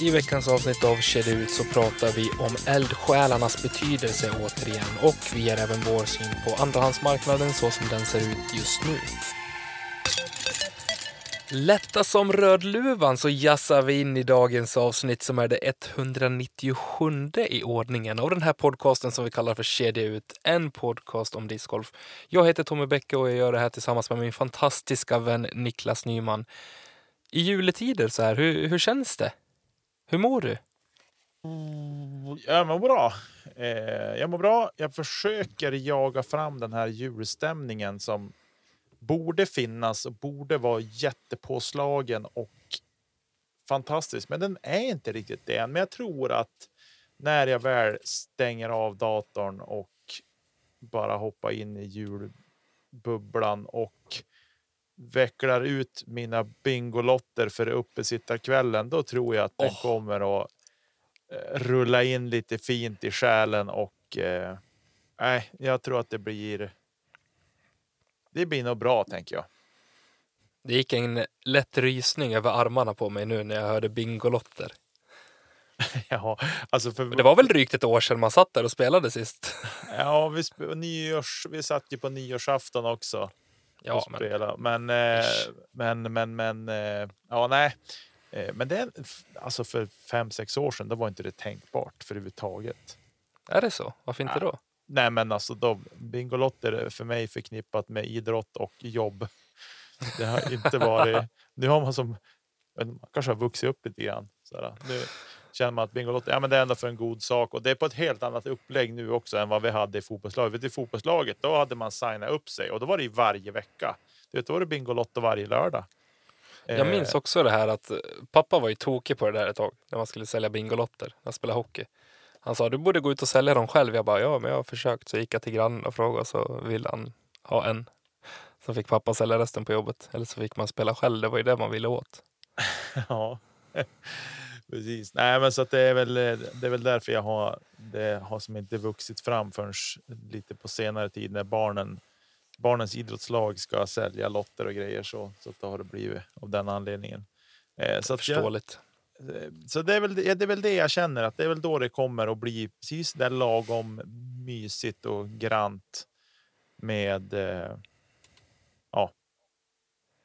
I veckans avsnitt av Kedja ut så pratar vi om eldsjälarnas betydelse återigen och vi ger även vår syn på andrahandsmarknaden så som den ser ut just nu. Lätta som rödluvan så jassar vi in i dagens avsnitt som är det 197 i ordningen av den här podcasten som vi kallar för Kedja ut, en podcast om discgolf. Jag heter Tommy Bäcke och jag gör det här tillsammans med min fantastiska vän Niklas Nyman. I juletider så här, hur, hur känns det? Hur mår du? Oh, jag mår bra. Eh, jag mår bra. Jag försöker jaga fram den här julstämningen som borde finnas och borde vara jättepåslagen och fantastisk. Men den är inte riktigt det än. Men jag tror att när jag väl stänger av datorn och bara hoppar in i julbubblan och vecklar ut mina bingolotter för uppesittarkvällen, då tror jag att den Åh. kommer att eh, rulla in lite fint i själen och eh, nej, jag tror att det blir. Det blir nog bra tänker jag. Det gick en lätt rysning över armarna på mig nu när jag hörde Bingolotter. ja, alltså för, det var väl drygt ett år sedan man satt där och spelade sist? ja, vi, nyårs, vi satt ju på nyårsafton också. Ja, men spela. Men, eh, men, men, men, eh, ja, nej. Eh, Men det, är- alltså för fem, sex år sedan, då var inte det tänkbart för överhuvudtaget. är det så? Varför inte då? Nej, men alltså då, Bingolotter är för mig förknippat med idrott och jobb. Det har inte varit. Nu har man som man kanske har vuxit upp lite grann. Sådär. Nu känner man att Bingolotter, ja, men det är ändå för en god sak och det är på ett helt annat upplägg nu också än vad vi hade i fotbollslaget. I fotbollslaget då hade man signat upp sig och då var det varje vecka. Du vet, då var det Bingolotto varje lördag. Jag Eh, minns också det här att eh, pappa var ju tokig på det där ett tag när man skulle sälja Bingolotter när man spelade hockey. Han sa du borde gå ut och sälja dem själv. Jag bara ja, men jag har försökt. Så gick jag till grannen och frågade så ville han ha en. Så fick pappa sälja resten på jobbet. Eller så fick man spela själv. Det var ju det man ville åt. Ja, precis. Nej, men så att det är väl. Det är väl därför jag har. Det har som inte vuxit fram förrän lite på senare tid när barnen. Barnens idrottslag ska sälja lotter och grejer så så att då har det blivit av den anledningen. Eh, så att jag, Förståeligt. eh, så det är väl det är väl det jag känner att det är väl då det kommer att bli precis där lagom mysigt och grant med. Eh, ja.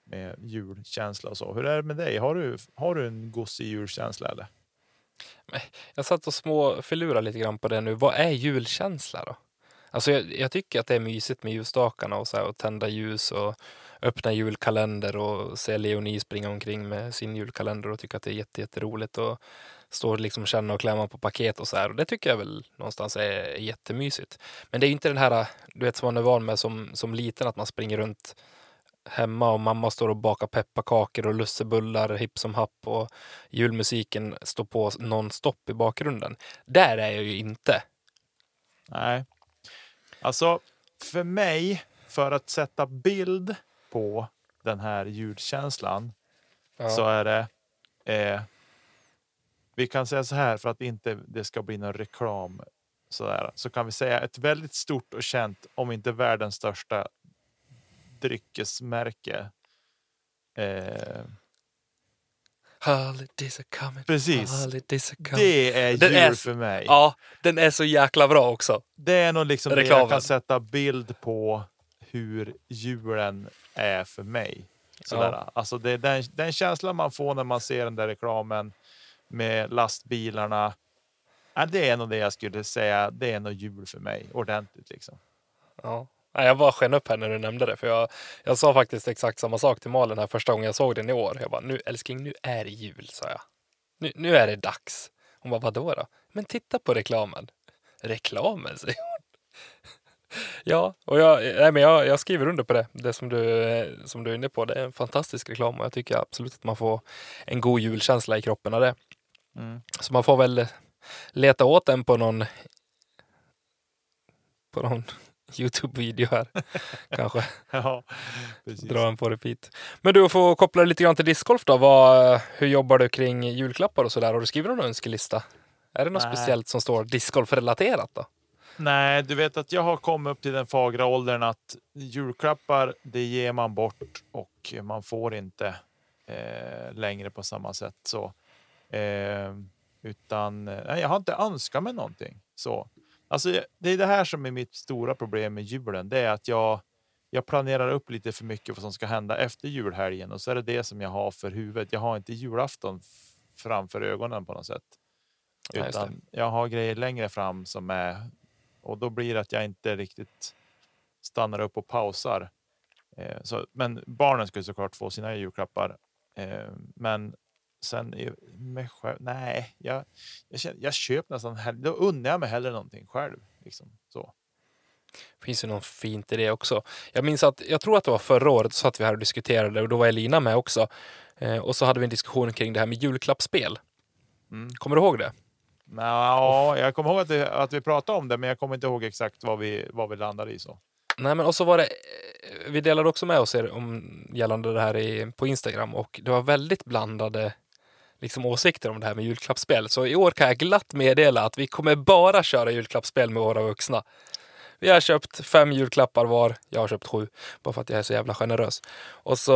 Med julkänsla och så. Hur är det med dig? Har du har du en gosig julkänsla eller? Jag satt och småfilurade lite grann på det nu. Vad är julkänsla då? Alltså jag, jag tycker att det är mysigt med ljusstakarna och, så här, och tända ljus och öppna julkalender och se Leonie springa omkring med sin julkalender och tycka att det är jätte, jätteroligt och stå och liksom känna och klämma på paket och så här. Och det tycker jag väl någonstans är jättemysigt. Men det är ju inte den här, du vet som man är van med som, som liten, att man springer runt hemma och mamma står och bakar pepparkakor och lussebullar hipp som happ och julmusiken står på nonstop i bakgrunden. Där är jag ju inte. Nej. Alltså, för mig, för att sätta bild på den här ljudkänslan Ja. så är det... Eh, vi kan säga så här för att inte det ska bli någon reklam. Sådär, så kan vi säga ett väldigt stort och känt, om inte världens största dryckesmärke. Eh, Holidays are coming. Precis. Holidays are coming. det är Den jul är- för mig. Ja, den är så jäkla bra också. Det är nog liksom det jag kan sätta bild på hur julen är för mig. Sådär. Alltså det är den, den känslan man får när man ser den där reklamen med lastbilarna. Ja, det är nog det jag skulle säga. Det är nog jul för mig ordentligt liksom. Ja. Nej, Jag bara sken upp här när du nämnde det. För jag, jag sa faktiskt exakt samma sak till Malin här första gången jag såg den i år. Jag bara, nu älskling, nu är det jul, sa jag. Nu, nu är det dags. Hon bara, vadå då? Men titta på reklamen. Reklamen, säger hon. Ja, och jag, nej, men jag, jag skriver under på det. Det som du, som du är inne på, det är en fantastisk reklam och jag tycker absolut att man får en god julkänsla i kroppen av det. Mm. Så man får väl leta åt den på någon på någon Youtube-video här. Kanske Ja, precis. dra den på repeat. Men du får koppla lite grann till discgolf då. Vad, hur jobbar du kring julklappar och sådär? Har du skrivit någon önskelista? Är det något Nej. speciellt som står discgolf-relaterat då? Nej, du vet att jag har kommit upp till den fagra åldern att julklappar, det ger man bort och man får inte eh, längre på samma sätt. Så, eh, utan nej, jag har inte önskat mig någonting. Så, alltså, det är det här som är mitt stora problem med julen. Det är att jag, jag planerar upp lite för mycket vad som ska hända efter julhelgen och så är det det som jag har för huvudet. Jag har inte julafton framför ögonen på något sätt. Ja. Utan jag har grejer längre fram som är och då blir det att jag inte riktigt stannar upp och pausar. Eh, så, men barnen skulle såklart få sina julklappar. Eh, men sen i- mig själv, nej, jag, jag, känner, jag köper nästan hellre, då unnar jag mig hellre någonting själv. Liksom, så. finns ju något fint i det också. Jag minns att, jag tror att det var förra året, så satt vi här och diskuterade och då var Elina med också. Eh, och så hade vi en diskussion kring det här med julklappsspel. Mm. Kommer du ihåg det? Nå, jag kommer ihåg att, det, att vi pratade om det, men jag kommer inte ihåg exakt vad vi, vad vi landade i. så. Nej, men och så var det, eh, vi delade också med oss er om gällande det här i, på Instagram och det var väldigt blandade liksom, åsikter om det här med julklappsspel. Så i år kan jag glatt meddela att vi kommer bara köra julklappsspel med våra vuxna. Vi har köpt fem julklappar var. Jag har köpt sju, bara för att jag är så jävla generös. Och så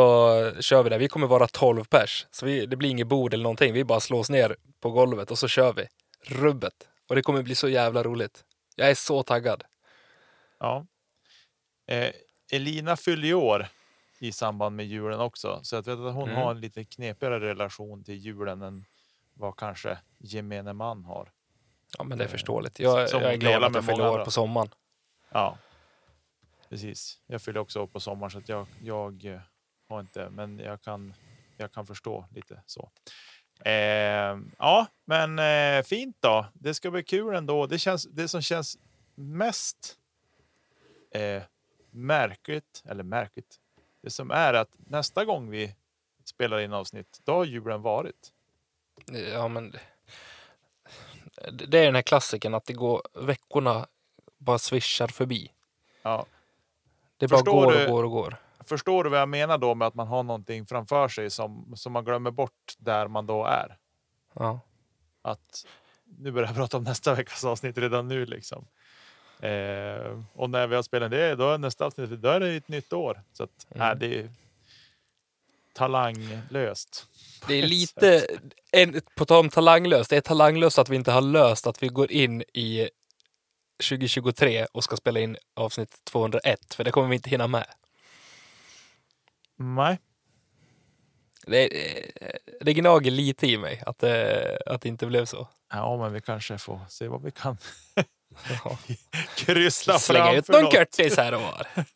kör vi det. Vi kommer vara 12 pers, så vi, det blir inget bord eller någonting. Vi bara slås ner på golvet och så kör vi. Rubbet. Och det kommer bli så jävla roligt. Jag är så taggad. Ja. Eh, Elina fyller ju år i samband med julen också, så jag vet att hon Mm. har en lite knepigare relation till julen än vad kanske gemene man har. Ja, men det är förståeligt. Jag, jag är glad att jag fyller år på sommaren. Ja, precis. Jag fyller också år på sommaren så att jag, jag eh, har inte, men jag kan, jag kan förstå lite så. Eh, ja, men eh, fint då. Det ska bli kul ändå. Det, känns, det som känns mest eh, märkligt, eller märkligt, det som är att nästa gång vi spelar in avsnitt, då har julen varit. Ja, men det- är den här klassiken att det går, veckorna bara swishar förbi. Ja. Det bara Förstår går och går och går. Förstår du vad jag menar då med att man har någonting framför sig som, som man glömmer bort där man då är? Ja. att nu börjar jag prata om nästa veckas avsnitt redan nu. Liksom. Eh, och när vi har spelat det, då är nästa avsnitt, då är det ett nytt år. Så att, Mm. nej, det är talanglöst. Det är lite, en, på tal om talanglöst, det är talanglöst att vi inte har löst att vi går in i 2023 och ska spela in avsnitt 201, för det kommer vi inte hinna med. Nej, Det, det gnager lite i mig att det, att det inte blev så. ja, men vi kanske får se vad vi kan Ja. kryssla Slänga ut någon kurtis här och var.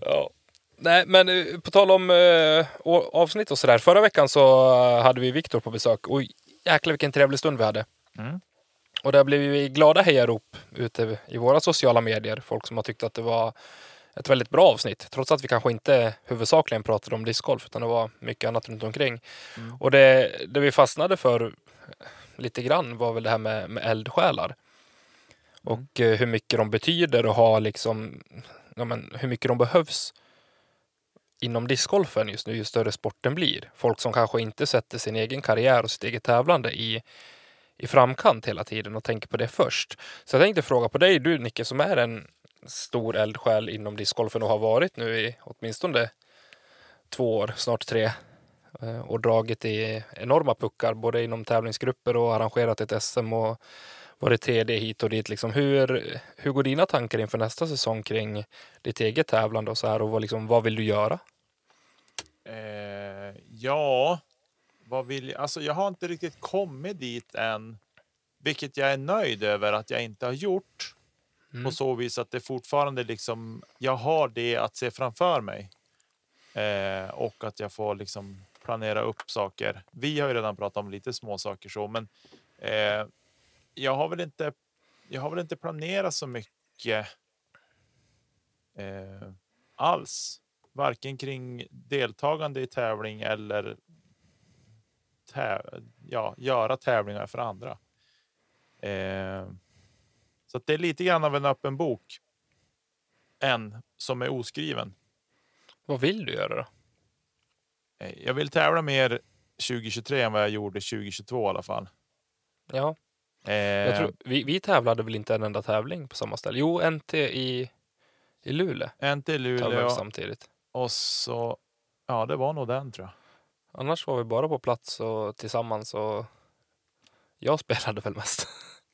Ja. Nej, men eh, på tal om eh, avsnitt och sådär. Förra veckan så eh, hade vi Viktor på besök och jäklar vilken trevlig stund vi hade. Mm. Och där blev vi glada hejarop ute i våra sociala medier. Folk som har tyckt att det var ett väldigt bra avsnitt. Trots att vi kanske inte huvudsakligen pratade om discgolf utan det var mycket annat runt omkring. Och det, det vi fastnade för lite grann var väl det här med, med eldsjälar. Mm. Och mm. hur mycket de betyder och har liksom, ja, men, hur mycket de behövs inom discgolfen just nu, ju större sporten blir. Folk som kanske inte sätter sin egen karriär och sitt eget tävlande i, i framkant hela tiden och tänker på det först. Så jag tänkte fråga på dig, du Nicke, som är en stor eldsjäl inom discgolfen och har varit nu i åtminstone två år, snart tre, eh, och dragit i enorma puckar, både inom tävlingsgrupper och arrangerat ett SM och varit TD hit och dit. Liksom, hur, hur går dina tankar inför nästa säsong kring ditt eget tävlande och så här och vad, liksom, vad vill du göra? Eh, ja, vad vill jag? Alltså, jag har inte riktigt kommit dit än, vilket jag är nöjd över att jag inte har gjort. Mm. På så vis att det fortfarande liksom, jag har det att se framför mig. Eh, och att jag får liksom planera upp saker. Vi har ju redan pratat om lite små saker så, men eh, jag har väl inte. Jag har väl inte planerat så mycket eh, alls. Varken kring deltagande i tävling eller täv ja, göra tävlingar för andra. Eh, så det är lite grann av en öppen bok. En som är oskriven. Vad vill du göra då? Eh, jag vill tävla mer 2023 än vad jag gjorde 2022 i alla fall. Ja, Eh, tror, vi, vi tävlade väl inte en enda tävling på samma ställe? Jo, NT i, i Luleå inte i Luleå samtidigt. och så. Ja, det var nog den tror jag. Annars var vi bara på plats och tillsammans och jag spelade väl mest.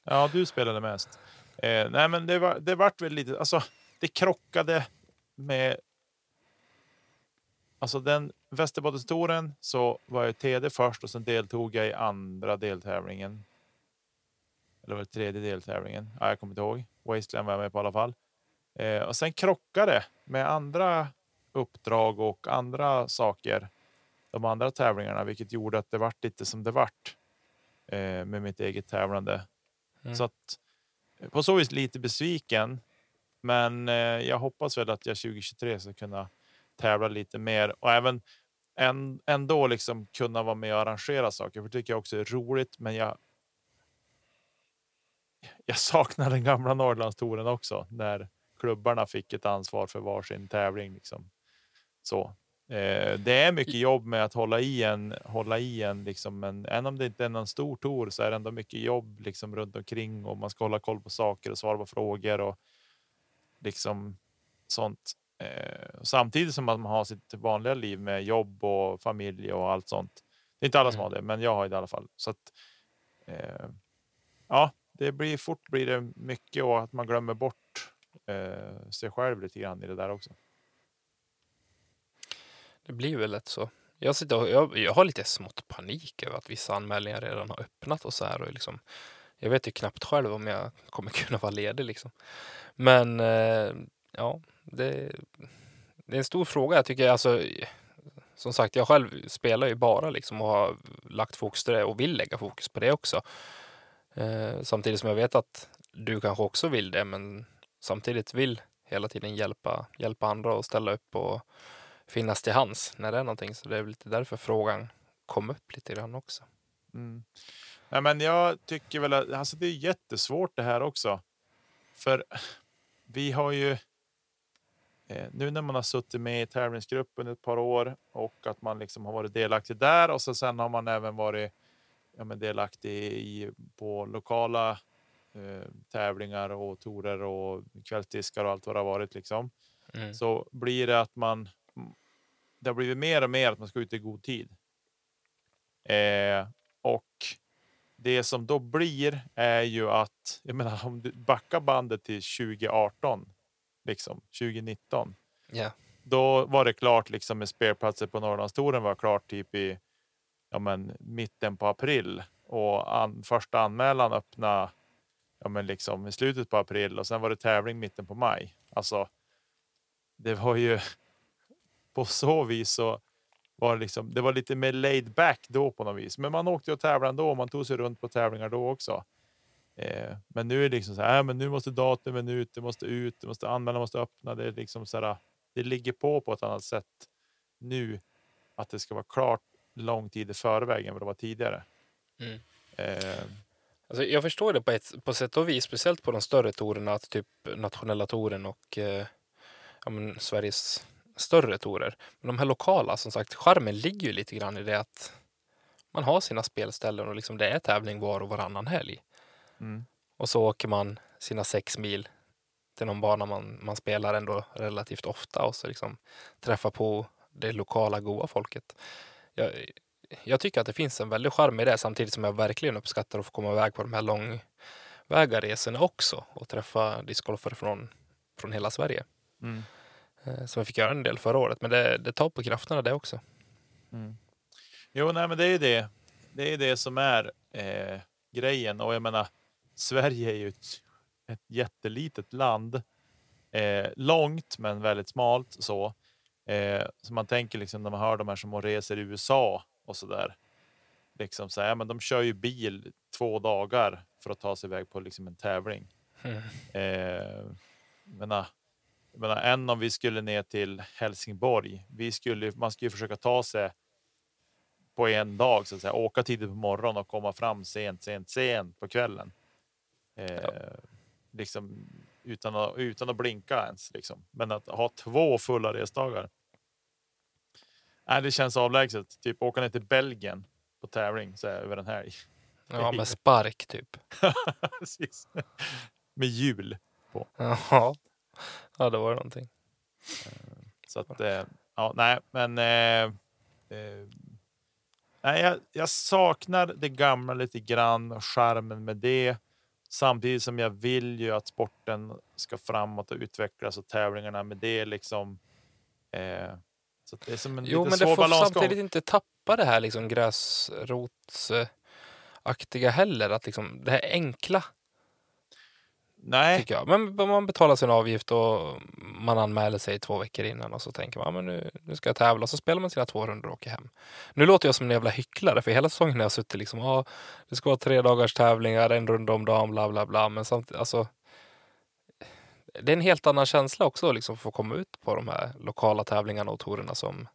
Ja, du spelade mest. Eh, nej, men det var. Det vart väl lite. Alltså, det krockade med. Alltså den Västerbottenstouren så var jag TD först och sen deltog jag i andra deltävlingen. Eller var det tredje deltävlingen? Ja, jag kommer inte ihåg. Wasteland var jag med på i alla fall. Eh, och sen krockade med andra uppdrag och andra saker. De andra tävlingarna, vilket gjorde att det vart lite som det vart eh, med mitt eget tävlande. Mm. Så att eh, på så vis lite besviken. Men eh, jag hoppas väl att jag 2023 ska kunna tävla lite mer och även en, ändå liksom kunna vara med och arrangera saker. För det tycker jag också är roligt. Men jag. Jag saknar den gamla Norrlandstouren också när klubbarna fick ett ansvar för varsin tävling. Liksom. Så eh, det är mycket jobb med att hålla i en, hålla i en, liksom en, även om det inte är någon stor tour så är det ändå mycket jobb liksom runt omkring och man ska hålla koll på saker och svara på frågor och liksom sånt. Eh, samtidigt som man har sitt vanliga liv med jobb och familj och allt sånt. Det är inte alla som har det, men jag har det i alla fall. Så att, eh, ja, det blir fort blir det mycket och att man glömmer bort eh, sig själv lite grann i det där också. Det blir väl lätt så. Jag, sitter och, jag, jag har lite smått panik över att vissa anmälningar redan har öppnat och så här. Och liksom, jag vet ju knappt själv om jag kommer kunna vara ledig. Liksom. Men eh, ja, det, det är en stor fråga. Jag tycker alltså, som sagt, jag själv spelar ju bara liksom och har lagt fokus på det och vill lägga fokus på det också. Eh, samtidigt som jag vet att du kanske också vill det, men samtidigt vill hela tiden hjälpa, hjälpa andra och ställa upp och finnas till hands när det är någonting. Så det är väl lite därför frågan kom upp lite grann också. Mm. Ja, men jag tycker väl att alltså det är jättesvårt det här också. För vi har ju. Eh, nu när man har suttit med i tävlingsgruppen ett par år och att man liksom har varit delaktig där och så sen har man även varit ja, men delaktig i på lokala eh, tävlingar och torer och kvällsdiskar och allt vad det har varit liksom. Mm. Så blir det att man. Det har blivit mer och mer att man ska ut i god tid. Eh, och det som då blir är ju att jag menar om du backar bandet till 2018 liksom 2019. Ja. Då var det klart liksom med spelplatser på Norrlandstouren var klart typ i ja, men mitten på april och an, första anmälan öppna ja, men liksom i slutet på april och sen var det tävling mitten på maj. Alltså. Det var ju på så vis så var det liksom. Det var lite mer laid back då på något vis, men man åkte och tävlade ändå. Man tog sig runt på tävlingar då också. Eh, men nu är det liksom så här. Äh, men nu måste datumen ut. Det måste ut. Det måste anmälan måste öppna. Det är liksom så här. Det ligger på på ett annat sätt nu att det ska vara klart lång tid i förväg än vad det var tidigare. Mm. Eh, Alltså jag förstår det på ett på sätt och vis, speciellt på de större torerna, att typ nationella touren och eh, ja, men Sveriges större torer. Men de här lokala, som sagt, charmen ligger ju lite grann i det att man har sina spelställen och liksom det är tävling var och varannan helg. mm. Och så åker man sina sex mil till någon bana man, man spelar ändå relativt ofta och så liksom träffa på det lokala goa folket. Jag, jag tycker att det finns en väldig charm i det samtidigt som jag verkligen uppskattar att få komma iväg på de här långväga resorna också och träffa discgolfare från, från hela Sverige. Mm. Eh, Som jag fick göra en del förra året, men det, det tar på krafterna det också. Jo, nej, men det är ju det. Det är det som är eh, grejen och jag menar Sverige är ju ett, ett jättelitet land. Eh, långt men väldigt smalt så. Eh, så man tänker liksom när man hör de här som reser i USA och så där. Liksom så här, men de kör ju bil två dagar för att ta sig iväg på liksom en tävling. Mm. Eh, menar, Jag menar, än om vi skulle ner till Helsingborg. Vi skulle, man skulle försöka ta sig på en dag, så att säga, åka tidigt på morgonen och komma fram sent, sent, sent på kvällen. Eh, liksom utan att, utan att blinka ens. Liksom. Men att ha två fulla resdagar. Nej, det känns avlägset. Typ åka ner till Belgien på tävling så här, över en helg. Ja, med spark typ. Precis. Med jul. Ja, ja det var någonting. Så att, eh, ja, nej, men. Eh, eh, nej, jag, jag saknar det gamla lite grann och charmen med det. Samtidigt som jag vill ju att sporten ska framåt och utvecklas och tävlingarna med det liksom. Eh, så att det är som en Jo, men det får balansgång. samtidigt inte tappa det här liksom gräsrotsaktiga heller. Att liksom, det här enkla Nej. Men man betalar sin avgift och man anmäler sig två veckor innan och så tänker man men nu, nu ska jag tävla. Så spelar man sina två rundor och åker hem. Nu låter jag som en jävla hycklare för hela säsongen har jag suttit liksom, ja, det ska vara tre dagars tävlingar, en runda om dagen, bla bla bla. Men samtidigt, alltså, det är en helt annan känsla också liksom, att få komma ut på de här lokala tävlingarna och tourerna som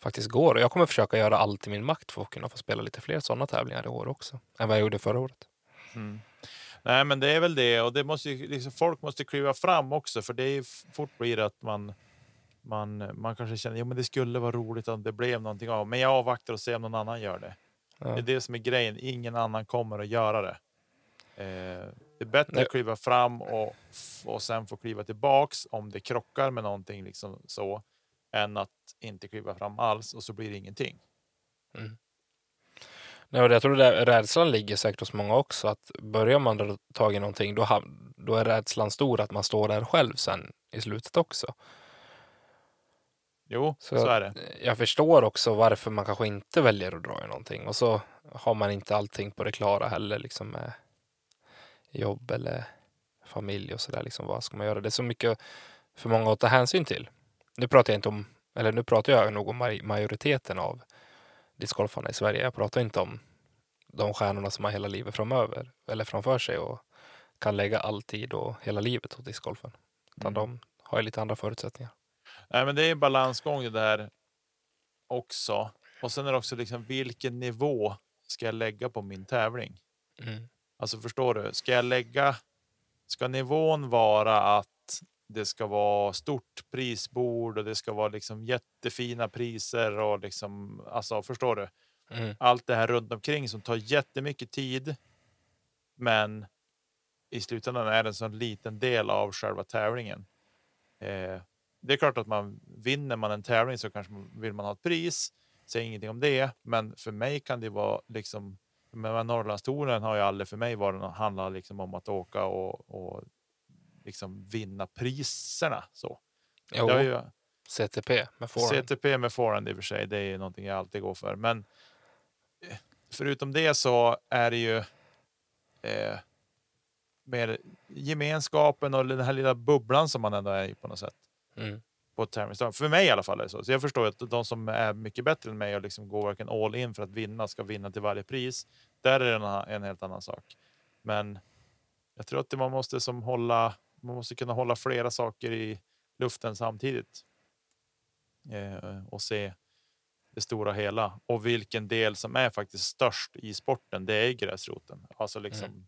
faktiskt går. Och jag kommer försöka göra allt i min makt för att kunna få spela lite fler sådana tävlingar i år också än vad jag gjorde förra året. Nej, men det är väl det och det måste ju, liksom, folk måste kliva fram också, för det är ju fort blir att man man, man kanske känner jo, men det skulle vara roligt om det blev någonting av, men jag avvaktar och ser om någon annan gör det. Ja. Det är det som är grejen. Ingen annan kommer att göra det. Eh, det är bättre Nej. att kliva fram och, och sen få kliva tillbaks om det krockar med någonting liksom så, än att inte kliva fram alls och så blir det ingenting. Nej, och jag tror det rädslan ligger säkert hos många också. Att börjar man dra tag i någonting då, då är rädslan stor att man står där själv sen i slutet också. Jo, så, Så, är det. Jag förstår också varför man kanske inte väljer att dra i någonting. Och så har man inte allting på det klara heller liksom med jobb eller familj och sådär. Liksom, vad ska man göra? Det är så mycket för många att ta hänsyn till. Nu pratar jag inte om, eller nu pratar jag nog om maj- majoriteten av discgolfarna i Sverige. Jag pratar inte om de stjärnorna som har hela livet framöver eller framför sig och kan lägga all tid och hela livet åt discgolfen. Utan de har ju lite andra förutsättningar. Nej, men det är en balansgång det där också. Och sen är det också liksom vilken nivå ska jag lägga på min tävling? Mm. Alltså förstår du? Ska jag lägga? Ska nivån vara att det ska vara stort prisbord och det ska vara liksom jättefina priser och liksom alltså förstår du? Mm. Allt det här runt omkring som tar jättemycket tid. Men i slutändan är det en sån liten del av själva tävlingen. Eh, det är klart att man vinner man en tävling så kanske vill man ha ett pris. Säger ingenting om det, men för mig kan det vara liksom. Men Norrlandstouren har ju aldrig för mig varit något- handlat liksom om att åka och, och liksom vinna priserna så. Jo, ju, CTP med forehand. CTP med forehand i och för sig, det är ju någonting jag alltid går för. Men eh, förutom det så är det ju eh, mer gemenskapen och den här lilla bubblan som man ändå är i på något sätt. Mm. På ett tävlingsdag. För mig i alla fall är det så. Så jag förstår att de som är mycket bättre än mig och liksom går verkligen all in för att vinna ska vinna till varje pris. Där är det en, en helt annan sak. Men jag tror att man måste som hålla. Man måste kunna hålla flera saker i luften samtidigt. Eh, och se det stora hela och vilken del som är faktiskt störst i sporten. Det är gräsroten, alltså liksom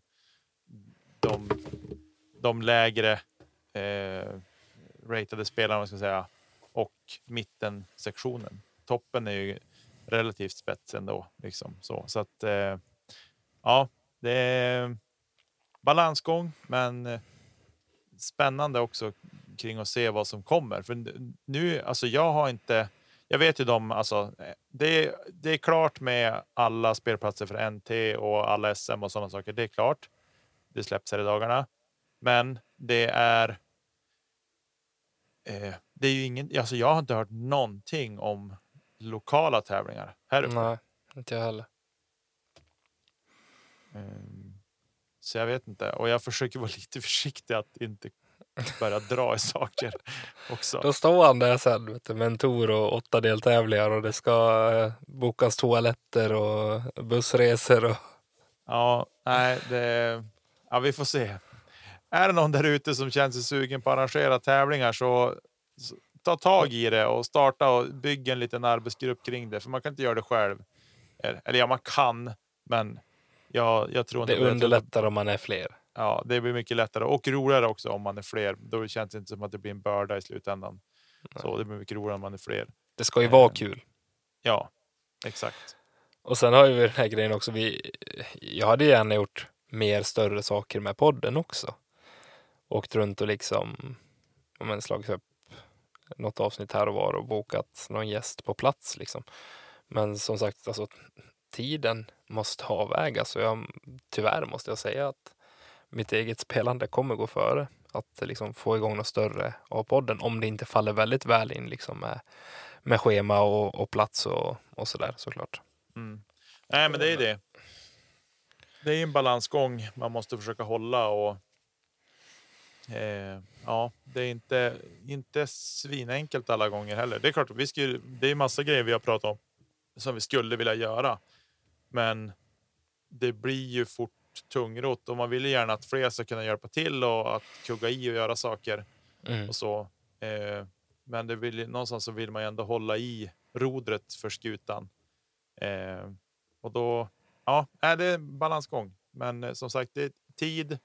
de, de lägre eh, ratade spelarna, ska säga, och mittensektionen. Toppen är ju relativt spets ändå, liksom så. Så att eh, ja, det är balansgång, men eh, spännande också kring att se vad som kommer. För nu, alltså jag har inte. Jag vet ju de, alltså eh, det, det är klart med alla spelplatser för NT och alla SM och sådana saker. Det är klart. Det släpps här i dagarna, men det är. Eh, det är ju ingen, alltså jag har inte hört någonting om lokala tävlingar här uppe. Nej, inte jag heller. Ehm, Så jag vet inte. Och jag försöker vara lite försiktig att inte börja dra i saker också. Då står han där sen vet du, med en tour och åtta deltävlingar och det ska eh, bokas toaletter och bussresor. Och... Ja, nej, det, ja, vi får se. Är det någon där ute som känner sig sugen på att arrangera tävlingar så, så ta tag i det och starta och bygga en liten arbetsgrupp kring det. För man kan inte göra det själv. Eller ja, man kan, men jag, jag tror inte Det underlättar om man är fler. Ja, det blir mycket lättare och roligare också om man är fler. Då känns det inte som att det blir en börda i slutändan. Så det blir mycket roligare om man är fler. Det ska ju vara kul. Ja, exakt. Och sen har vi den här grejen också. Vi, jag hade gärna gjort mer större saker med podden också. Åkt runt och liksom ja, men slagit upp något avsnitt här och var och bokat någon gäst på plats. Liksom. Men som sagt, alltså, tiden måste avvägas och jag, tyvärr måste jag säga att mitt eget spelande kommer gå före. Att liksom få igång något större av podden om det inte faller väldigt väl in liksom med, med schema och, och plats och, och sådär såklart. Mm. Nej, men det är det. Det är en balansgång man måste försöka hålla och. Eh, ja, det är inte inte svinenkelt alla gånger heller. Det är klart, vi skulle, det är massa grejer vi har pratat om som vi skulle vilja göra, men det blir ju fort tungrot och man vill ju gärna att fler ska kunna hjälpa till och att kugga i och göra saker Mm. och så. Eh, men det vill, någonstans så vill man ju ändå hålla i rodret för skutan. Eh, och då, ja, är det balansgång. Men eh, som sagt, det är tid.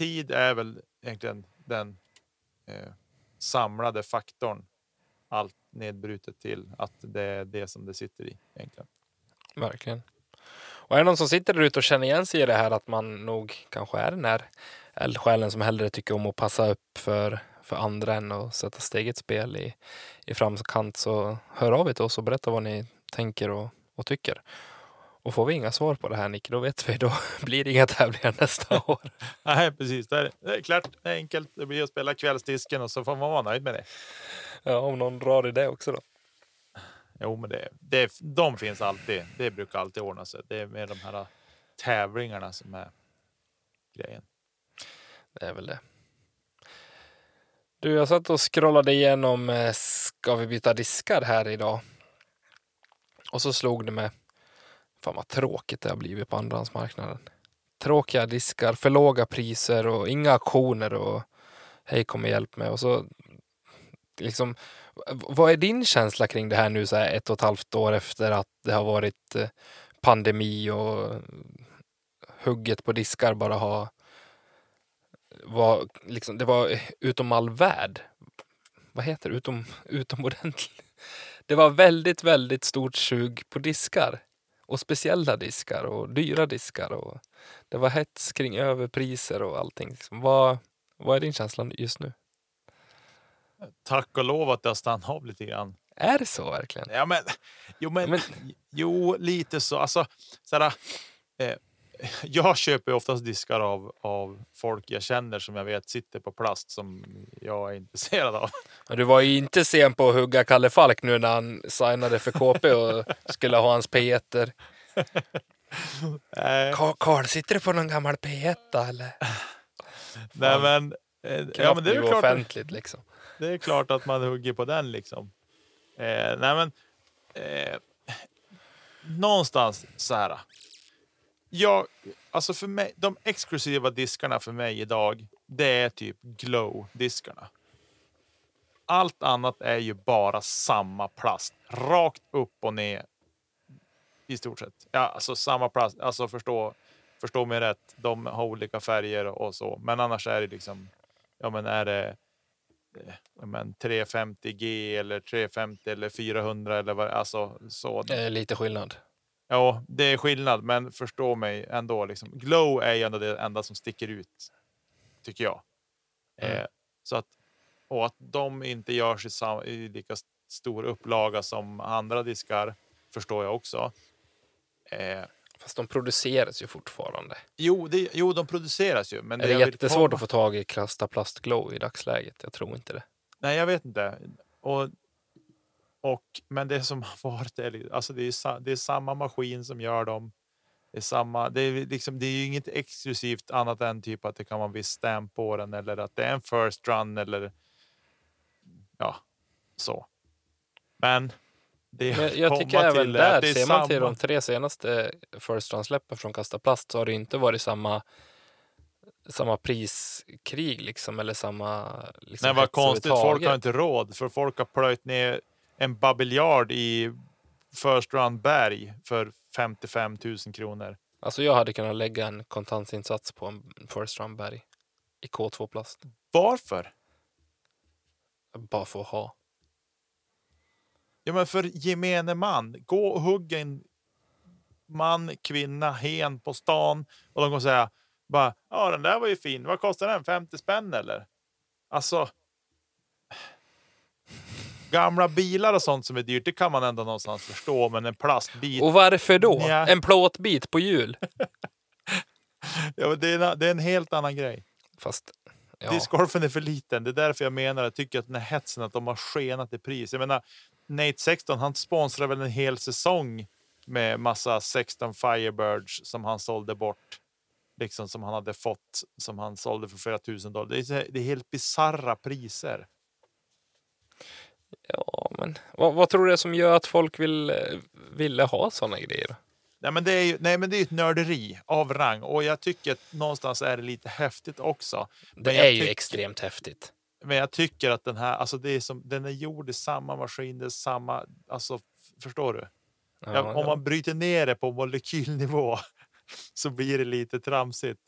Tid är väl egentligen den eh, samlade faktorn. Allt nedbrutet till att det är det som det sitter i egentligen. Verkligen. Och är det någon som sitter där ute och känner igen sig i det här att man nog kanske är den här eldsjälen som hellre tycker om att passa upp för, för andra än att sätta sitt eget spel i, i framkant så hör av er till oss och berätta vad ni tänker och, och tycker. Och får vi inga svar på det här Nick, då vet vi, då blir det inga tävlingar nästa år. Nej, precis. Det är, det är klart, det är enkelt. Det blir att spela kvällsdisken och så får man vara nöjd med det. Ja, om någon drar i det också då. Jo, men det, det, de finns alltid. Det brukar alltid ordna sig. Det är med de här tävlingarna som är grejen. Det är väl det. Du, jag satt och scrollade igenom eh, Ska vi byta diskar här idag? Och så slog det mig. Fan vad tråkigt det har blivit på andrahandsmarknaden. Tråkiga diskar, för låga priser och inga auktioner och hej kom och hjälp mig. Och så liksom, vad är din känsla kring det här nu så här ett och ett halvt år efter att det har varit eh, pandemi och hugget på diskar bara har var liksom, det var utom all värld. Vad heter det? Utom, utomordentligt. Det var väldigt, väldigt stort sug på diskar. Och speciella diskar och dyra diskar. Och det var hets kring överpriser och allting. Liksom, vad, vad är din känsla just nu? Tack och lov att det har stannat av lite grann. Är det så verkligen? Ja, men, jo, men, Men- jo, lite så. Alltså, såhär, eh, jag köper oftast diskar av, av folk jag känner som jag vet sitter på plast som jag är intresserad av. Du var ju inte sen på att hugga Kalle Falk nu när han signade för KP och skulle ha hans P1. Eh, Karl, sitter du på någon gammal P1 eller? nej, men, eh, ja, men det är klart. offentligt liksom. Det är klart att man hugger på den liksom. Eh, nej men, eh, någonstans så här. Jag, alltså för mig, de exklusiva diskarna för mig idag, det är typ glow-diskarna. Allt annat är ju bara samma plast, rakt upp och ner. I stort sett. Ja, alltså samma plast. Alltså förstå, förstå mig rätt. De har olika färger och så, men annars är det liksom. Ja, men är det eh, ja, men 350G eller 350 eller 400 eller vad alltså så. Det är lite skillnad. Ja, det är skillnad, men förstå mig ändå. Liksom. Glow är ju ändå det enda som sticker ut, tycker jag. Mm. Eh, så att, och att de inte görs i, sam, i lika st- stor upplaga som andra diskar förstår jag också. Eh, Fast de produceras ju fortfarande. jo, det, jo, de produceras ju. Men Är det jag vill jättesvårt komma- att få tag i Krasta Plast Glow i dagsläget? Jag tror inte det. Nej, jag vet inte. Och, och, men det som har varit är, alltså det, är, det är samma maskin som gör dem. Det är, samma, det, är liksom, det är ju inget exklusivt annat än typ att det kan vara en viss stamp på den eller att det är en first run eller ja, så. Men det Men jag tycker även där, ser man till de tre senaste First Run-släppen från Kasta Plast så har det inte varit samma samma priskrig liksom, eller samma liksom, Nej, vad konstigt. Folk har inte råd, för folk har plöjt ner en babiljard i First Round Berg för 55 000 kronor. Alltså jag hade kunnat lägga en kontantinsats på en First Round Berg i K2-plast. Varför? Bara för att ha. Ja, men för gemene man. Gå och hugga en man, kvinna, hen på stan och de kommer säga bara, ja den där var ju fin. Vad kostar den? 50 spänn eller? Alltså. Gamla bilar och sånt som är dyrt, det kan man ändå någonstans förstå. Men en plastbit. Och varför då? Nja. En plåtbit på hjul? Ja, det, är en, det är en helt annan grej. Fast, ja. Discgolfen är för liten. Det är därför jag menar, jag tycker att den här hetsen att de har skenat i pris. Jag menar, Nate 16, han sponsrar väl en hel säsong med massa 16 Firebirds som han sålde bort. Liksom som han hade fått, som han sålde för flera tusen dollar. Det är, det är helt bizarra priser. Ja, men vad, vad tror du är som gör att folk vill, ville ha sådana grejer? Nej, men det är ju nej, men det är ett nörderi av rang och jag tycker att någonstans är det lite häftigt också. Det Men jag är ju tycker- extremt häftigt. Men jag tycker att den här, alltså det är som, den är gjord i samma maskin, det är samma, alltså förstår du? Ja, Ja, om ja. man bryter ner det på molekylnivå så blir det lite tramsigt.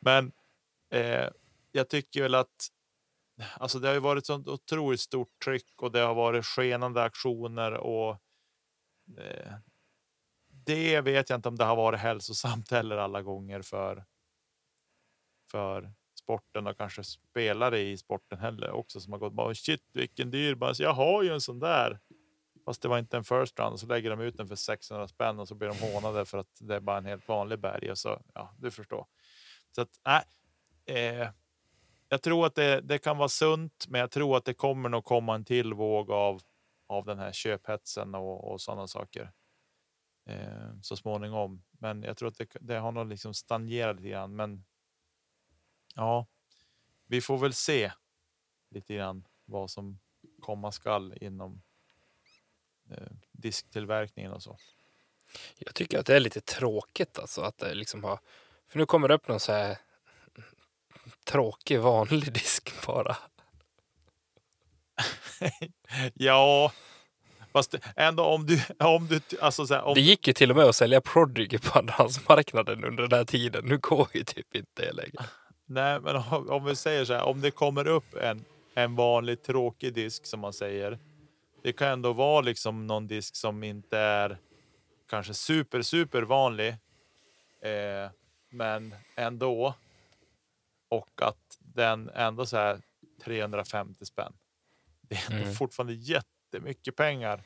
Men eh, jag tycker väl att alltså det har ju varit sånt otroligt stort tryck och det har varit skenande aktioner och eh, det vet jag inte om det har varit hälsosamt heller alla gånger för för sporten och kanske spelare i sporten heller också som har gått bara shit vilken dyr bara, jag har ju en sån där. Fast det var inte en first round så lägger de ut den för 600 spänn och så blir de hånade för att det är bara en helt vanlig berg och så ja, du förstår. Så att nej, eh, jag tror att det, det kan vara sunt, men jag tror att det kommer nog komma en till våg av av den här köphetsen och, och sådana saker eh, så småningom. Men jag tror att det, det har nog liksom stagnerat lite grann. Men ja, vi får väl se lite grann vad som komma skall inom eh, disktillverkningen och så. Jag tycker att det är lite tråkigt alltså att det liksom har... För nu kommer det upp någon så här tråkig vanlig disk bara. Ja, fast ändå om du om du alltså så här, om Det gick ju till och med att sälja Prodigy på andrahandsmarknaden under den här tiden. Nu går ju typ inte det längre. Nej, men om, om vi säger så här, om det kommer upp en, en vanlig tråkig disk som man säger. Det kan ändå vara liksom någon disk som inte är kanske super, super vanlig. Eh, men ändå. Och att den ändå så här 350 spänn. Det är Mm. fortfarande jättemycket pengar.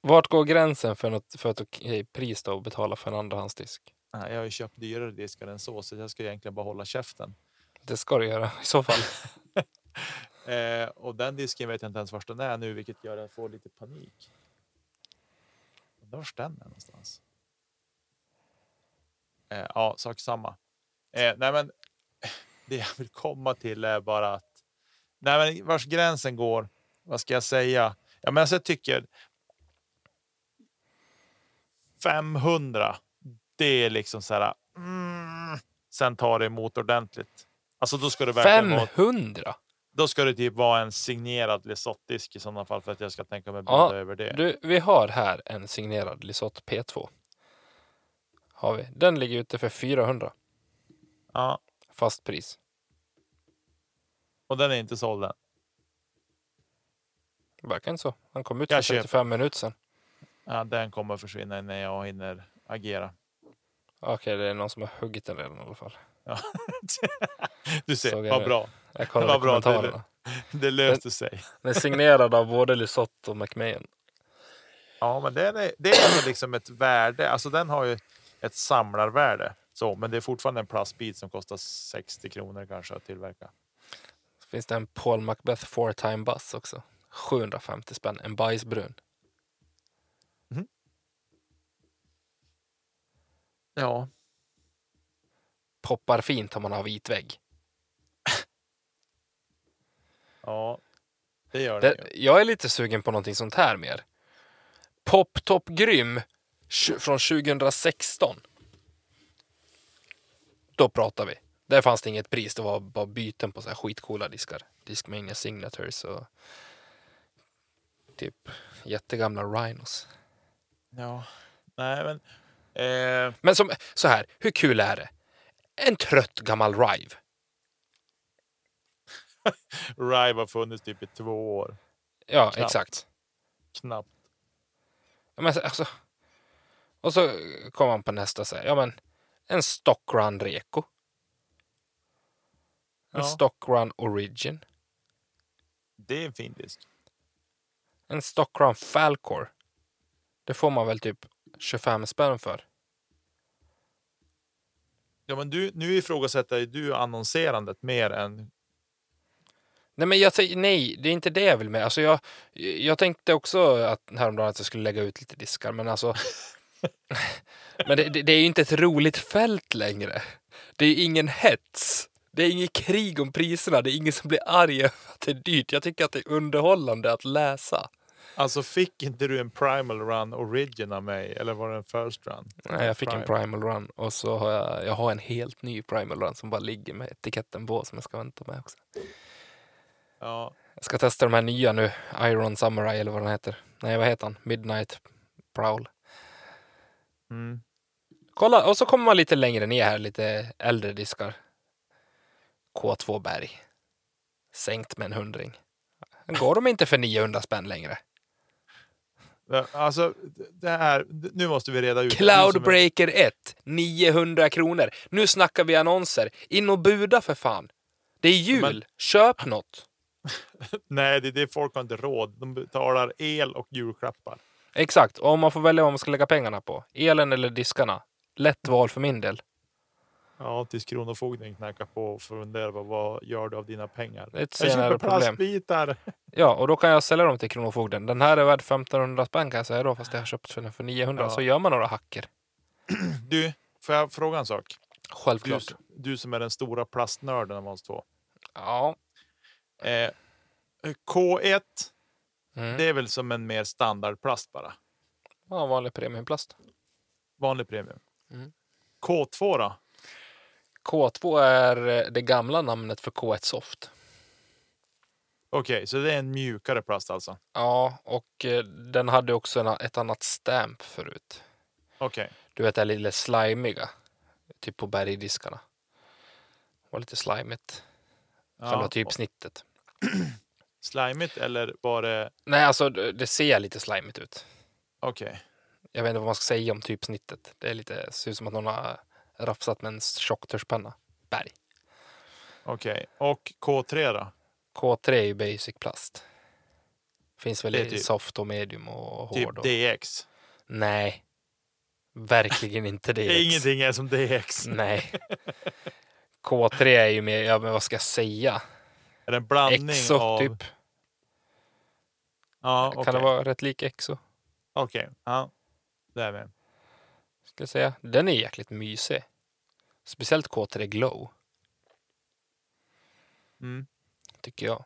Vart går gränsen för, något, för ett okej pris då att betala för en andrahandsdisk? Jag har ju köpt dyrare diskar än så, så jag ska egentligen bara hålla käften. Det ska du göra i så fall. Eh, och den disken vet jag inte ens var den är nu, vilket gör att jag får lite panik. Undrar var den är någonstans. Eh, ja, sak samma. Eh, nej, men det jag vill komma till är bara att nej, men vars gränsen går. Vad ska jag säga? Ja, men alltså, jag tycker 500. Det är liksom så här. Mm, sen tar det emot ordentligt. Alltså då ska det verkligen vara 500? då ska det typ vara en signerad Lesoth-disk i sådana fall för att jag ska tänka mig Ja, bjuda över det. Du, vi har här en signerad Lisotte P2. Har vi. Den ligger ute för 400. Ja, Fast pris. och den är inte såld än. Verkar inte så. Han kom ut för köper. 35 minuter sedan. Ja, den kommer försvinna innan jag hinner agera. Okej, det är någon som har huggit den redan i alla fall. Ja. du ser, vad det. bra. Jag kollade Vad bra att det- kommentarerna. Det löste sig. Den är signerad av både Lisotte och McMahon. Ja, men den är, det är liksom ett värde. Alltså den har ju ett samlarvärde. Så, men det är fortfarande en plastbit som kostar 60 kronor kanske att tillverka. Så finns det en Paul Macbeth four time bus också. 750 spänn. En bajsbrun. Ja, Poppar fint om man har vit vägg. ja, det gör Det, ju. jag är lite sugen på någonting sånt här mer. Pop Top Grym från 2016. Då pratar vi. Där fanns det inget pris, det var bara byten på så här skitcoola diskar. Discmania Signatures och typ jättegamla Rhinos. Ja, nej men. Eh, Men som, så här, hur kul är det? En trött gammal Rive. Rive har funnits typ i två år. Ja, Knappt. exakt. Knappt. Ja, Men, alltså, och så kommer man på nästa så här, ja men en Stockrun Reko. En Ja. Stockrun Origin. Det är en fin disk. En Stockrun Falcor. Det får man väl typ 25 spänn för. Ja, men du, nu ifrågasätter du annonserandet mer än... Nej, men jag säger nej, det är inte det jag vill med. Alltså jag, jag tänkte också att häromdagen att jag skulle lägga ut lite diskar, men alltså. men det, det, är ju inte ett roligt fält längre. Det är ju ingen hets. Det är inget krig om priserna. Det är ingen som blir arg över att det är dyrt. Jag tycker att det är underhållande att läsa. Alltså fick inte du en Primal Run Origin av mig? Eller var det en First Run? Nej, jag fick en Prime. primal run och så har jag, jag har en helt ny primal run som bara ligger med etiketten på som jag ska vänta med också. Ja, Jag ska testa de här nya nu. Iron Samurai eller vad den heter. Nej, vad heter han? Midnight Prowl. Mm. Kolla, och så kommer man lite längre ner här, lite äldre diskar. K2 Berg. Sänkt med en hundring. Går de inte för 900 spänn längre? Alltså, det här, nu måste vi reda ut. Cloudbreaker 1, 900 kronor. Nu snackar vi annonser. In och buda för fan. Det är jul. Men- Köp något. Nej, det är det folk har inte råd. De betalar el och julklappar. Exakt. Och om man får välja vad man ska lägga pengarna på. Elen eller diskarna. Lätt val för min del. Ja, tills Kronofogden knackar på och funderar på vad gör du av dina pengar? Ett senare problem. plastbitar. Ja, och då kan jag sälja dem till Kronofogden. Den här är värd 1500 spänn kan jag säga då, fast jag har köpt för den för 900. Ja. Så gör man några hacker. Du, får jag fråga en sak? Du, Självklart. du som är den stora plastnörden av oss två. Ja. Eh, K1, Mm. det är väl som en mer standardplast bara? ja, vanlig premiumplast. Vanlig premium. Mm. K2 då? K2 är eh, det gamla namnet för K1 Soft. Okej, så det är en mjukare plast alltså? Ja, och eh, den hade också en, ett annat stamp förut. Okej. Du vet det lilla slimiga. Typ på bergdiskarna. var lite slimigt. Själva Ja, typsnittet. Slimigt eller var det... Nej, alltså det ser lite slimigt ut. Okej. Jag vet inte vad man ska säga om typsnittet. Det är lite, ser ut som att någon har rafsat med en tjocktuschpenna. Berg. Okej. Och K3 då? K3 är ju basic plast. Finns väl i typ- soft och medium och Typ hård. Och... DX? Nej. Verkligen inte det. Ingenting är som DX. Nej. K3 är ju mer, ja men vad ska jag säga? Är det en blandning Exo av... typ. Ja, okej. Kan det vara rätt lik Exo? Okej. Ja. Det är med. Ska jag säga. Den är jäkligt mysig. Speciellt K3 Glow, Mm. tycker jag.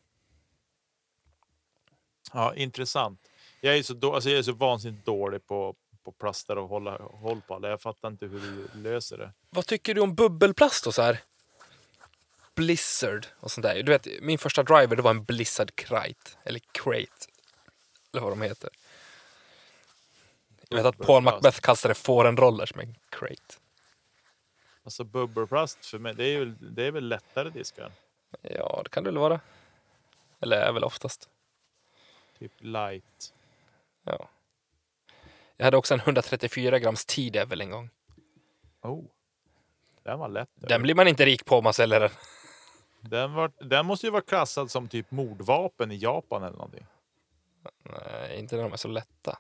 Ja, intressant. Jag är så, då, alltså jag är så vansinnigt dålig på, på plaster och hålla håll på alla. Jag fattar inte hur du löser det. Vad tycker du om bubbelplast och så här? Blizzard och sånt där. Du vet, min första driver det var en Blizzard Crate. Eller Crate. Eller vad de heter. Jag vet att Paul. Macbeth kastade fårenrollers med en Crate. Alltså bubbelplast för mig, det är, väl, det är väl lättare diskar? Ja, det kan det väl vara. Eller är väl oftast. Typ light. Ja. Jag hade också en 134 grams T-Devil en gång. Oh. Den var lätt. Den blir man inte rik på om man säljer den. Den, var, den måste ju vara klassad som typ mordvapen i Japan eller någonting. Nej, inte när de är så lätta.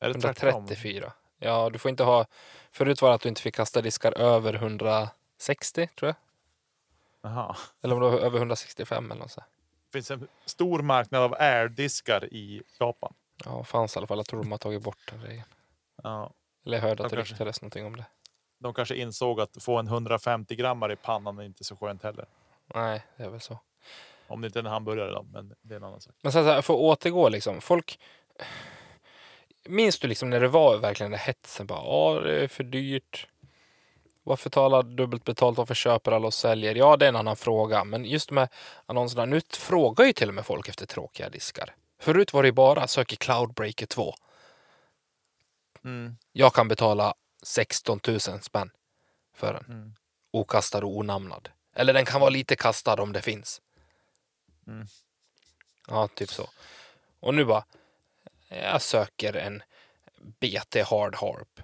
Är det tvärtom? 134. Ja, du får inte ha... Förut var det att du inte fick kasta diskar över 160, tror jag. Jaha. Eller om det var över 165 eller något så. Det finns en stor marknad av airdiskar i Japan. Ja, fanns i alla fall. Jag tror de har tagit bort den regeln. Ja. Eller jag hörde att De det kanske- ryktades någonting om det. De kanske insåg att få en 150 grammar i pannan är inte så skönt heller. Nej, det är väl så. Om det inte är en hamburgare då, men det är en annan sak. Men så här, för att återgå liksom. Folk... Minns du liksom när det var verkligen den hetsen? Bara, ja, det är för dyrt. Varför talar dubbelt betalt? Varför köper alla och säljer? Ja, det är en annan fråga. Men just med annonserna, nu frågar ju till och med folk efter tråkiga diskar. Förut var det ju bara söker Cloudbreaker 2. Mm. Jag kan betala 16 000 spänn för den. Mm. Okastad och onamnad. Eller den kan vara lite kastad om det finns. Mm. Ja, typ så. Och nu bara, jag söker en BT Hard Harp.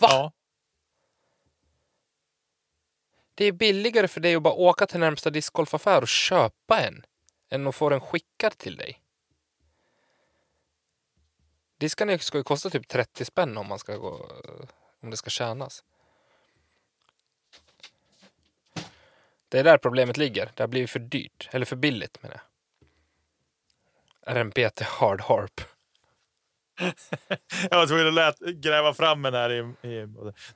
Va? Ja. Det är billigare för dig att bara åka till närmsta discgolfaffär och köpa en än att få den skickad till dig. Diskarna ska ju kosta typ 30 spänn om man ska gå, om det ska tjänas. Det är där problemet ligger. Det har blivit för dyrt, eller för billigt menar jag. RMPT Hard Harp. Jag var tvungen att lät, gräva fram den här. I, i,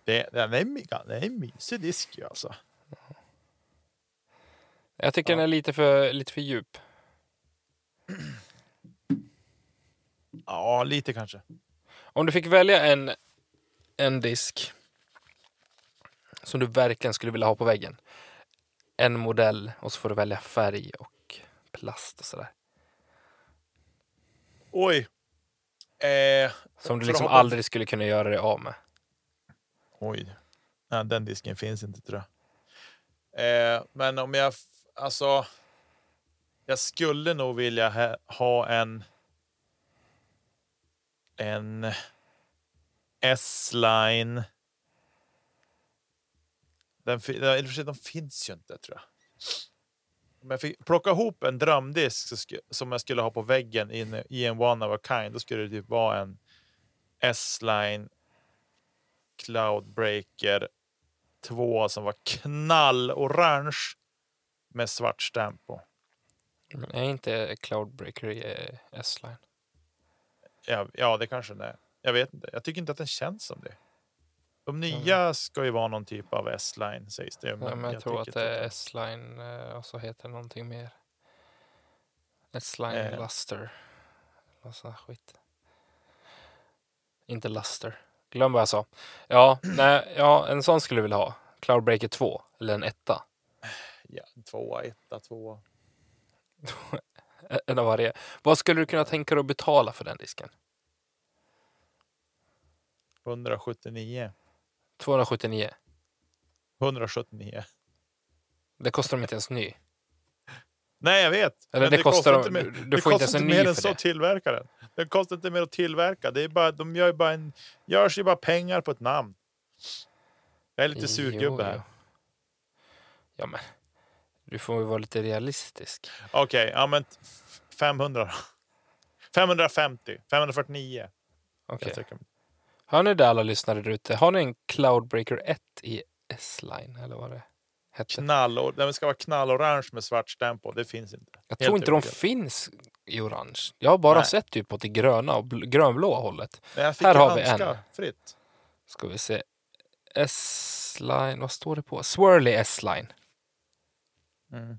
det, den, är, det är en mysig disk ju alltså. Jag tycker Ja. den är lite för, lite för djup. Ja, lite kanske. Om du fick välja en, en disk som du verkligen skulle vilja ha på väggen. En modell och så får du välja färg och plast och sådär. Oj. Eh, Som du liksom aldrig skulle kunna göra dig av med. oj. Nej, den disken finns inte tror jag. Eh, men om jag... Alltså... Jag skulle nog vilja ha, ha en... En S-line. Den, eller för sig, de finns ju inte tror jag. Om jag fick plocka ihop en drömdisk som jag skulle ha på väggen i en, i en one of a kind, då skulle det typ vara en S-line Cloudbreaker 2 som var knallorange med svart på. Men är inte Cloudbreaker i eh, S-line? Ja, ja, det kanske den är. Jag vet inte. Jag tycker inte att den känns som det. De nya ska ju vara någon typ av S-line sägs det. Ja, men jag, tror tycker att det är S-line eh, och så heter det någonting mer. S-line Eh. Luster. Massa skit. Inte Luster. Glöm vad jag sa. Ja, nej, ja, en sån skulle jag vilja ha. Cloudbreaker 2 eller en etta. Ja, tvåa, etta, tvåa. En av varje. Vad skulle du kunna tänka dig att betala för den disken? 179. 279. 179. Det kostar de inte ens ny. Nej, jag vet. Eller Men det kostar de- inte mer, du- det får inte kostar ens en ny mer än så det. att tillverka den. Det kostar inte mer att tillverka. Det är bara, de gör ju bara en, görs ju bara pengar på ett namn. Jag är lite surgubbe här. Jo. Ja, men du får ju vara lite realistisk. Okej, ja men t- f- 500 då. 550, 549. Okej. Tycker. Hör ni det alla lyssnare där ute? Har ni en Cloudbreaker 1 i S-line eller vad det hette? Knall, den ska vara knallorange med svart stämp på. Det finns inte. Jag Helt tror inte de finns i orange. Jag har bara Nej. sett typ åt det gröna och bl- grönblåa hållet. Här har vi en. fritt. Ska vi se. S-line, vad står det på? Swirly S-line Mm.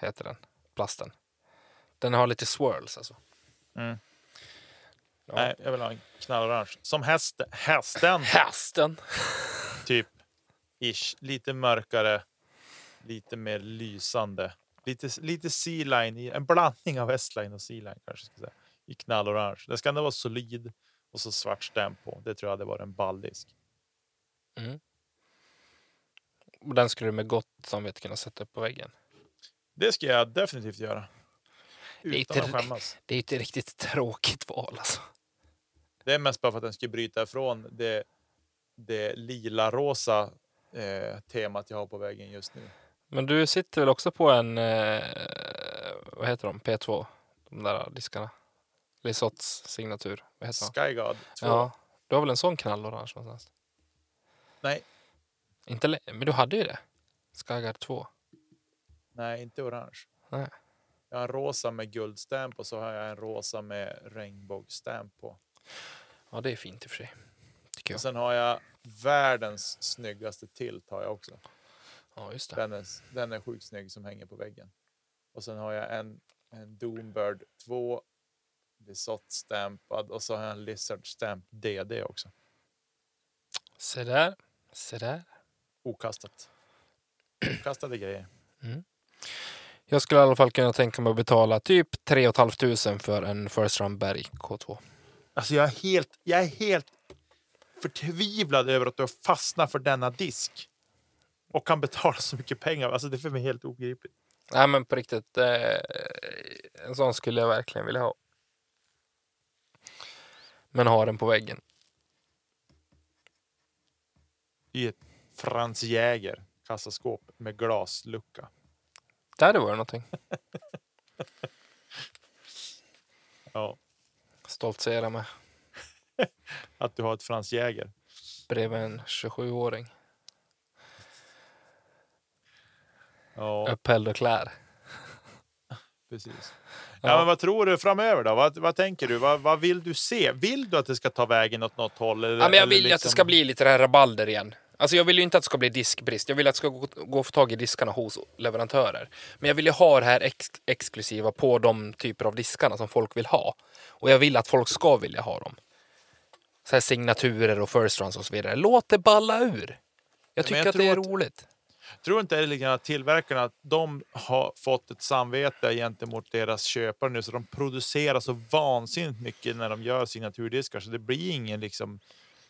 heter den. Plasten. Den har lite swirls alltså. Mm. Ja. Nej, jag vill ha en knallorange. Som häst, hästen, Hästen. typ. Ish. Lite mörkare, lite mer lysande. Lite, lite C-line, en blandning av S-line och C-line kanske. Ska säga, I knallorange. Det ska ändå vara solid och så svart stämp på. Det tror jag hade varit en balldisk. Och Den skulle du med gott samvete kunna sätta upp på väggen. Det ska jag definitivt göra. är Utan inte- att skämmas. Det är ett riktigt tråkigt val alltså. Det är mest bara för att den ska bryta ifrån det, det lila-rosa eh, temat jag har på väggen just nu. Men du sitter väl också på en, eh, vad heter de, P2? De där diskarna. Lisotts signatur. Vad heter? Skygod 2. Ja, du har väl en sån knallorange någonstans? Nej, Inte men du hade ju det. Skyguard 2. nej, inte orange. Nej. Jag har en rosa med guldstämp och så har jag en rosa med regnbågsstämp på. Ja, det är fint i och för sig. Tycker Och jag. sen har jag världens snyggaste tilt har jag också. Ja, just det. Den är, den är sjukt snygg som hänger på väggen. Och sen har jag en, en Doombird 2 Visott-stämpad och så har jag en Lizard-stämp DD också. Se där, se där. Okastat. Okastade grejer. Jag skulle i alla fall kunna tänka mig att betala typ 3 500 för en First Run Berg K2. Alltså jag är helt, jag är helt förtvivlad över att du har fastnat för denna disk. Och kan betala så mycket pengar. Alltså det är för mig helt obegripligt. Nej men på riktigt, eh, en sån skulle jag verkligen vilja ha. Men ha den på väggen. I ett Franz Jäger kassaskåp med glaslucka. Det hade varit någonting. Ja, Stoltsera med att du har ett Franz Jäger. bredvid en 27-åring. Ja, Upphälld och klär. precis. Ja. Ja, men vad tror du framöver då? Vad, vad tänker du? Vad, vad vill du se? Vill du att det ska ta vägen åt något håll? Eller, Ja, men jag vill ju att det liksom- ska bli lite det här rabalder igen. Alltså jag vill ju inte att det ska bli diskbrist. Jag vill att det ska gå, gå att få tag i diskarna hos leverantörer. Men jag vill ju ha det här ex exklusiva på de typer av diskarna som folk vill ha. Och jag vill att folk ska vilja ha dem. Så här signaturer och first runs och så vidare. Låt det balla ur. Jag tycker jag att det är att- roligt. Tror inte det grann att tillverkarna att de har fått ett samvete gentemot deras köpare nu så de producerar så vansinnigt mycket när de gör signaturdiskar så det blir ingen liksom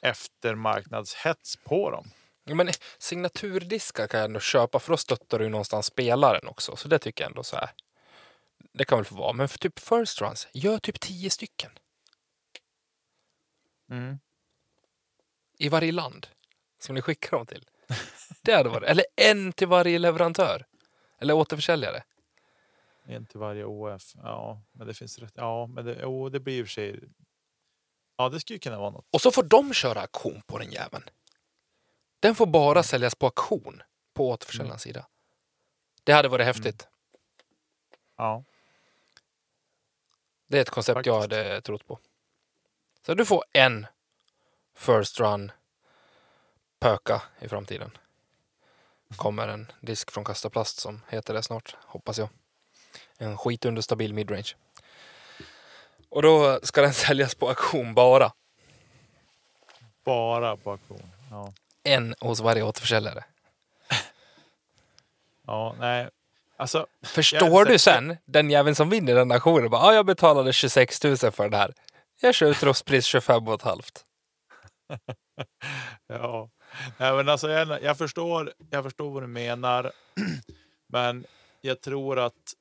eftermarknadshets på dem. Men signaturdiskar kan jag ändå köpa för då stöttar du någonstans spelaren också. Så det tycker jag ändå så här. Det kan väl få vara. Men för typ first runs, gör typ tio stycken. Mm. i varje land som ni skickar dem till. Det hade varit, eller en till varje leverantör. Eller återförsäljare. En till varje OF. Ja, men det finns rätt. Ja, men det, jo, det blir i och för sig. Ja, det skulle kunna vara något. Och så får de köra auktion på den jäveln. Den får bara säljas på auktion på återförsäljarens sida. Det hade varit häftigt. Ja, Det är ett koncept jag Faktiskt. hade trott på. Så du får en first run pöka i framtiden. Kommer en disk från Kastaplast som heter det snart, hoppas jag. En skitunderstabil midrange. Och då ska den säljas på auktion bara. bara på auktion. Ja, En hos varje återförsäljare. ja, nej, alltså. Förstår du sen, den jäveln som vinner den auktionen, bara, ah, jag betalade 26 000 för det här. Jag kör utrustpris 25 och ett halvt. Ja, nej, men alltså jag, jag, förstår, jag förstår vad du menar. Men jag tror att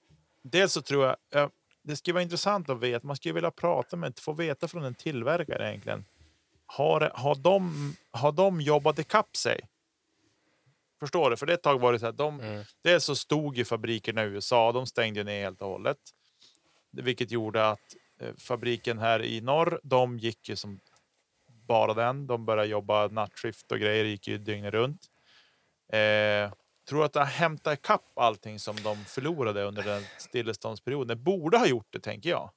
dels så tror jag ja, det skulle vara intressant att veta. Man skulle vilja prata med, få veta från en tillverkare egentligen. Har, har, de, har de jobbat ikapp sig? Förstår du? För det ett tag var det så att de, Mm. dels så stod ju fabrikerna i USA. De stängde ner helt och hållet, vilket gjorde att eh, fabriken här i norr, de gick ju som bara den. De började jobba nattskift och grejer, gick ju dygnet runt. Eh, tror att det har hämtat ikapp allting som de förlorade under den stilleståndsperioden. Borde ha gjort det, tänker jag.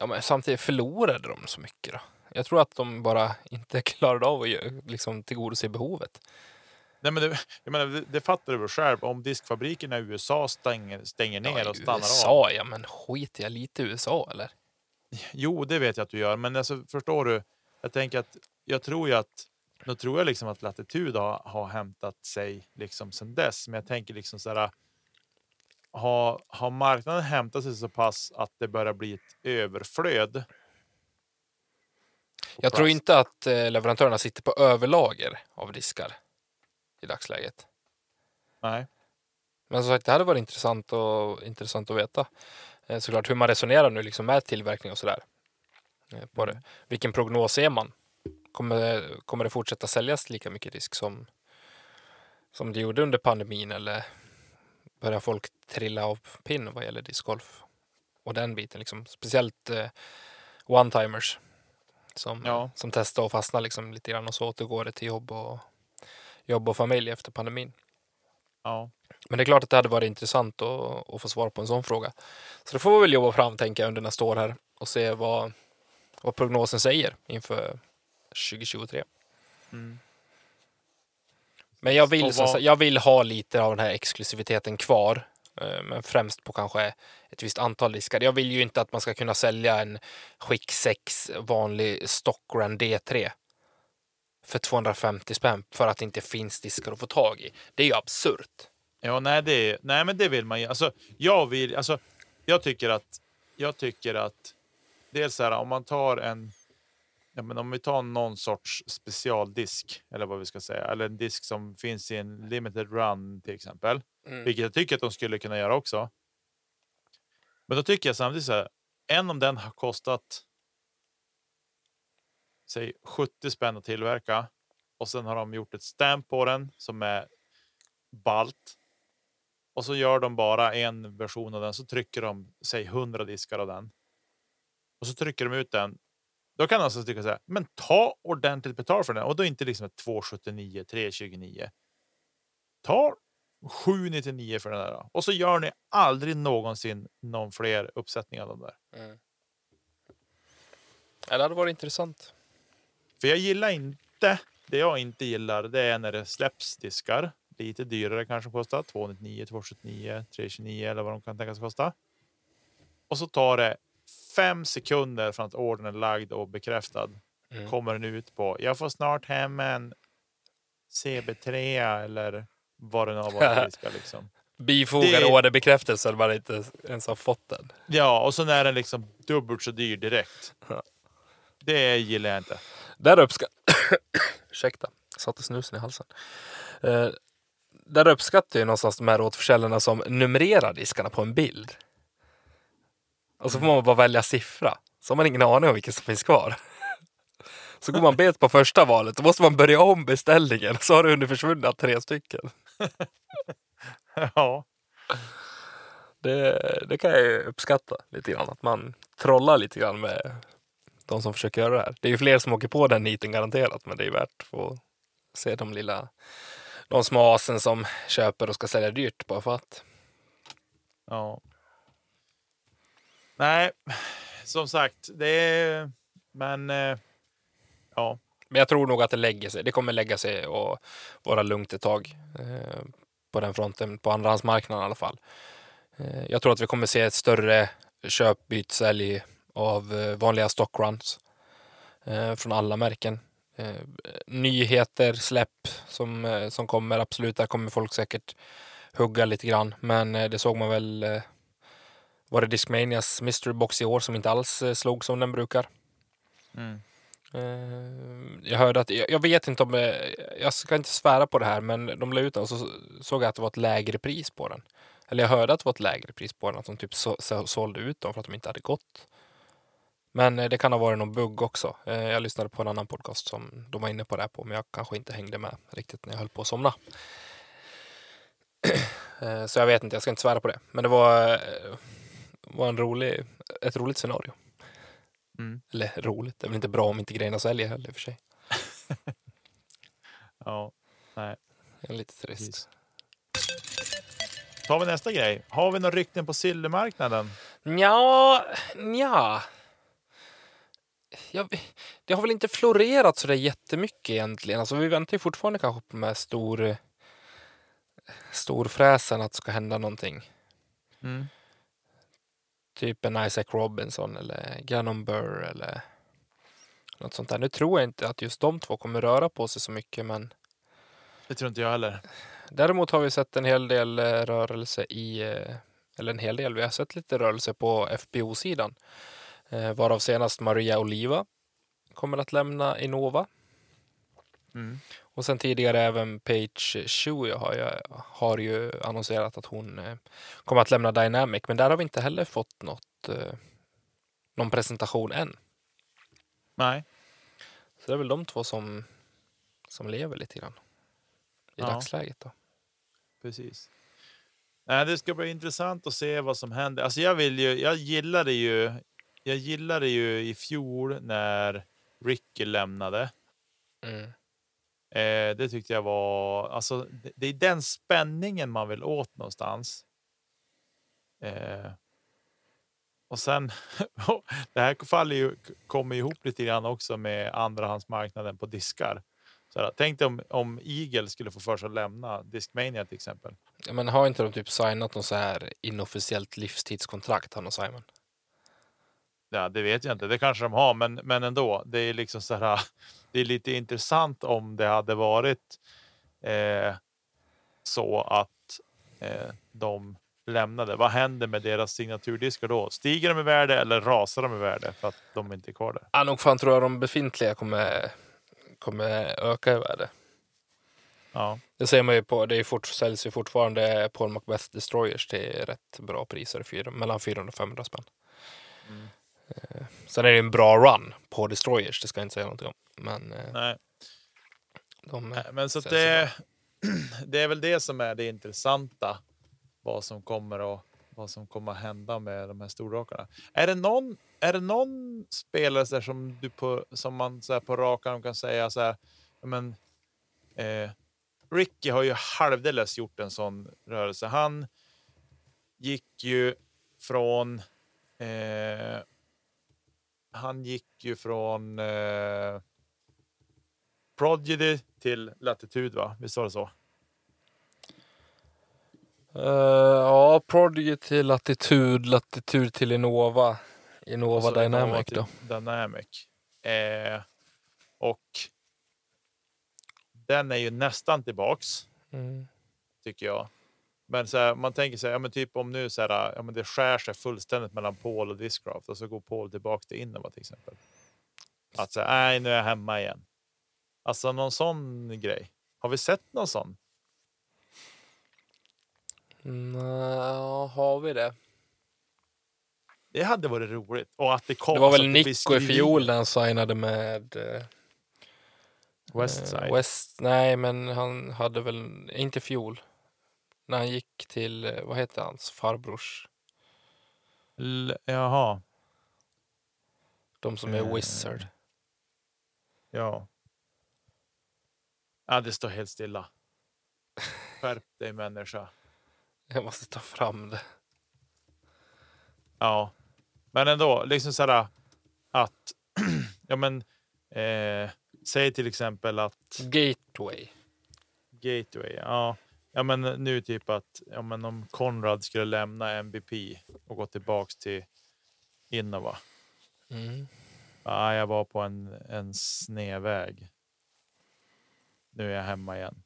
Ja, men samtidigt förlorade de så mycket då. Jag tror att de bara inte klarade av att liksom, tillgodose behovet. Nej, men det, jag menar, det, fattar du väl själv. Om diskfabrikerna i USA stänger, stänger ner Ja, och stannar av. USA, ja men skiter jag lite i USA eller? Jo, det vet jag att du gör, men alltså, förstår du? Jag tänker att jag tror ju att nu tror jag liksom att Latitud har, har hämtat sig liksom sen dess, men jag tänker liksom så här. Har, har marknaden hämtat sig så pass att det börjar bli ett överflöd? Jag tror inte att eh, leverantörerna sitter på överlager av diskar i dagsläget. Nej. Men som sagt, det hade varit intressant, och, intressant att veta eh, såklart hur man resonerar nu liksom med tillverkning och sådär. Eh, på det. Vilken prognos är man? Kommer, kommer det fortsätta säljas lika mycket disk som, som det gjorde under pandemin eller börjar folk trilla av pinn vad gäller discgolf? Och den biten, liksom. speciellt eh, one-timers som, Ja. som testar och fastnar liksom lite grann och så återgår det till jobb och, jobb och familj efter pandemin. Ja. Men det är klart att det hade varit intressant att, att få svar på en sån fråga. Så det får vi väl jobba fram, tänker jag, under nästa år här och se vad, vad prognosen säger inför 2023. Mm. Men jag vill, sagt, jag vill ha lite av den här exklusiviteten kvar. Eh, Men främst på kanske ett visst antal diskar. Jag vill ju inte att man ska kunna sälja en skick 6 vanlig Stockbrand D3 för 250 spänn för att det inte finns diskar att få tag i. Det är ju absurt. Ja, nej, det, nej, men det vill man ju. Alltså, jag, vill, alltså, jag tycker att... Jag tycker att dels så här, om man tar en... Ja, men om vi tar någon sorts specialdisk, eller vad vi ska säga, eller en disk som finns i en limited run till exempel, Mm. vilket jag tycker att de skulle kunna göra också. Men då tycker jag samtidigt så här, än om den har kostat säg 70 spänn att tillverka och sen har de gjort ett stamp på den som är balt. Och så gör de bara en version av den så trycker de säg 100 diskar av den. Och så trycker de ut den. Då kan alltså tycka så här, men ta ordentligt betalt för den och då inte liksom ett 279, 329. Ta 799 för den där och så gör ni aldrig någonsin någon fler uppsättning av de där. Ja, det hade varit intressant. För jag gillar inte, det jag inte gillar, det är när det släpps diskar. Lite dyrare kanske kostar, 299, 279, 329 eller vad de kan tänkas kosta. Och så tar det fem sekunder från att ordern är lagd och bekräftad. Mm. Kommer den ut på, jag får snart hem en CB3 eller vad det nu har varit. diskar, liksom. Bifogade Det- orderbekräftelse man inte ens har fått den. Ja, och så är den liksom dubbelt så dyr direkt. Det gillar jag inte. Där uppskattar... Ursäkta, jag satte snusen i halsen. Eh, där uppskattar jag någonstans de här återförsäljarna som numrerar diskarna på en bild. Och så får man bara välja siffra. Så har man ingen aning om vilken som finns kvar. Så går man bet på första valet, då måste man börja om beställningen. Så har det hunnit försvunnit tre stycken. Ja, Det, det kan jag ju uppskatta lite grann. Att man trollar lite grann med de som försöker göra det här. Det är ju fler som åker på den niten garanterat, men det är värt att få se de lilla de små asen som köper och ska sälja dyrt bara för att. Ja. Nej, som sagt, det är... Men eh, ja, Men jag tror nog att det lägger sig. Det kommer lägga sig och vara lugnt ett tag eh, på den fronten, på andrahandsmarknaden i alla fall. Eh, jag tror att vi kommer se ett större köp, byt, sälj av eh, vanliga stockruns eh, från alla märken. Eh, nyheter, släpp som, eh, som kommer, absolut, där kommer folk säkert hugga lite grann. Men eh, det såg man väl, eh, var det Discmanias Mystery Box i år som inte alls eh, slog som den brukar. Mm. Eh, Jag hörde att, jag vet inte om, eh, jag ska inte svära på det här, men de la ut den och så såg jag att det var ett lägre pris på den. Eller jag hörde att det var ett lägre pris på den, att de typ så, så, sålde ut dem för att de inte hade gått. Men det kan ha varit någon bugg också. Jag lyssnade på en annan podcast som de var inne på det här på, men jag kanske inte hängde med riktigt när jag höll på att somna. Så jag vet inte, jag ska inte svära på det. Men det var, var en rolig, ett roligt scenario. Mm. Eller roligt, det är väl inte bra om inte grejerna säljer heller i och för sig. ja. Nej. Det är lite trist. Precis. Tar vi nästa grej. Har vi några rykten på silvermarknaden? Ja, ja. Jag, det har väl inte florerat så där jättemycket egentligen. Alltså, vi väntar ju fortfarande kanske på de här stor, storfräsen att det ska hända någonting. Mm. Typ en Isaac Robinson eller Gannon Burr eller något sånt där. Nu tror jag inte att just de två kommer röra på sig så mycket, men Det tror inte jag heller. Däremot har vi sett en hel del eh, rörelse i, eh, eller en hel del, vi har sett lite rörelse på FPO-sidan. Eh, Varav senast Maria Oliva kommer att lämna Innova. Mm. Och sen tidigare även Page Shui har har ju annonserat att hon eh, kommer att lämna Dynamic. Men där har vi inte heller fått något, eh, någon presentation än. Nej. Så det är väl de två som, som lever lite grann i Ja. dagsläget. Då. Precis. Nej, det ska bli intressant att se vad som händer. Alltså jag, vill ju, jag gillade ju jag gillade ju i fjol när Ricky lämnade. Mm. Eh, det tyckte jag var... Alltså, det, det är den spänningen man vill åt någonstans. Eh, och sen... det här faller ju, kommer ihop lite grann också med andrahandsmarknaden på diskar. Så här, tänk dig om, om Eagle skulle få för sig att lämna Discmania till exempel. Ja, men har inte de typ signat något så här inofficiellt livstidskontrakt, han och Simon? Ja, det vet jag inte. Det kanske de har, men, men ändå. Det är liksom så här. Det är lite intressant om det hade varit eh, så att eh, de lämnade. Vad händer med deras signaturdiskar då? Stiger de i värde eller rasar de i värde för att de inte är kvar där? Ja, nog fan tror jag de befintliga kommer, kommer öka i värde. Ja, Det ser man ju på, det är fort, säljs ju fortfarande Paul Macbeth Destroyers till rätt bra priser, mellan 400 och 500 spänn. Eh, Sen är det en bra run på Destroyers, det ska jag inte säga någonting om. Men eh, nej. de, Nej, Men så att det, det är väl det som är det intressanta. Vad som kommer att vad som kommer att hända med de här storrakarna. Är det någon, är det någon spelare som du på som man så på rak arm kan säga så här? Men, eh, Ricky har ju halvdeles gjort en sån rörelse. Han gick ju från. Eh, han gick ju från. Eh, Prodigy till Latitude, va? Visst var det så? Eh, ja, Prodigy till Latitude, Latitude till Innova. Innova Och så Dynamic Innova då. Dynamic. Eh, och den är ju nästan tillbaks, Mm. tycker jag. Men så här, man tänker sig, ja, men typ om nu så här, ja, men det skär sig fullständigt mellan Paul och Discraft och så går Paul tillbaks till Innova till exempel. Att säga, nej, nu är jag hemma igen. Alltså någon sån grej. Har vi sett någon sån? Nå, har vi det? Det hade varit roligt. Och att det kom. Det var alltså väl Nico i fjol när han signade med eh, Westside. eh, West. Nej, men han hade väl, inte fjol. När han gick till, eh, vad heter hans farbrors? L- Jaha, De som är Eh. Wizard. ja. Ja, det står helt stilla. Skärp dig människa. Jag måste ta fram det. Ja, men ändå liksom så här att. ja, men eh, säg till exempel att Gateway. Gateway. Ja, ja, men nu typ att ja, men om Konrad skulle lämna MVP och gå tillbaks till Innova. Mm. Ja, jag var på en, en snedväg. Nu är jag hemma igen.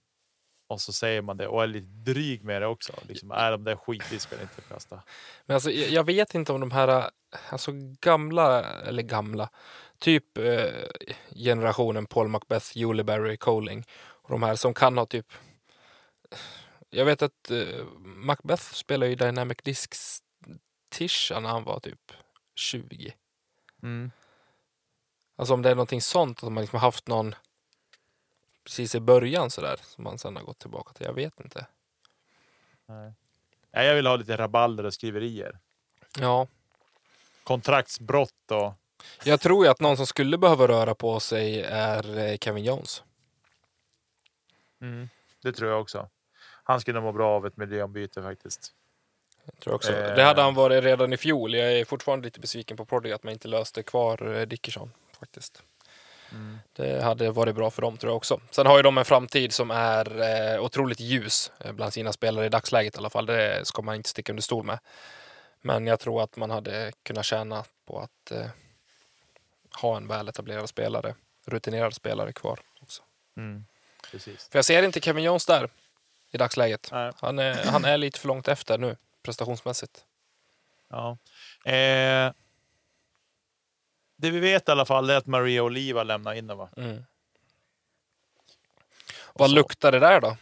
Och så säger man det och är lite dryg med det också. Liksom, är de där skitig ska inte kasta. Men alltså, jag jag vet inte om de här alltså gamla, eller gamla, typ eh, generationen Paul Macbeth, Julie Barry, Coling och de här som kan ha typ jag vet att eh, Macbeth spelade ju Dynamic Discs Tisha när han var typ 20. Mm. Alltså om det är någonting sånt, att man liksom har haft någon precis i början sådär som man sen har gått tillbaka till. Jag vet inte. Nej. Nej, jag vill ha lite rabalder och skriverier. Ja, Kontraktsbrott och jag tror ju att någon som skulle behöva röra på sig är eh, Kevin Jones. det tror jag också. Han skulle må bra av ett miljöombyte faktiskt. Jag tror också. Eh. Det hade han varit redan i fjol. Jag är fortfarande lite besviken på Prodigy att man inte löste kvar eh, Dickerson faktiskt. Det hade varit bra för dem tror jag också. Sen har ju de en framtid som är eh, otroligt ljus eh, bland sina spelare i dagsläget i alla fall. Det ska man inte sticka under stol med. Men jag tror att man hade kunnat tjäna på att eh, ha en väletablerad spelare, rutinerad spelare kvar också. Precis. För jag ser inte Kevin Jones där i dagsläget. Nej. Han är, han är lite för långt efter nu prestationsmässigt. Ja. Eh, det vi vet i alla fall är att Maria Oliva lämnar Innova. Mm. Vad så- luktar det där då?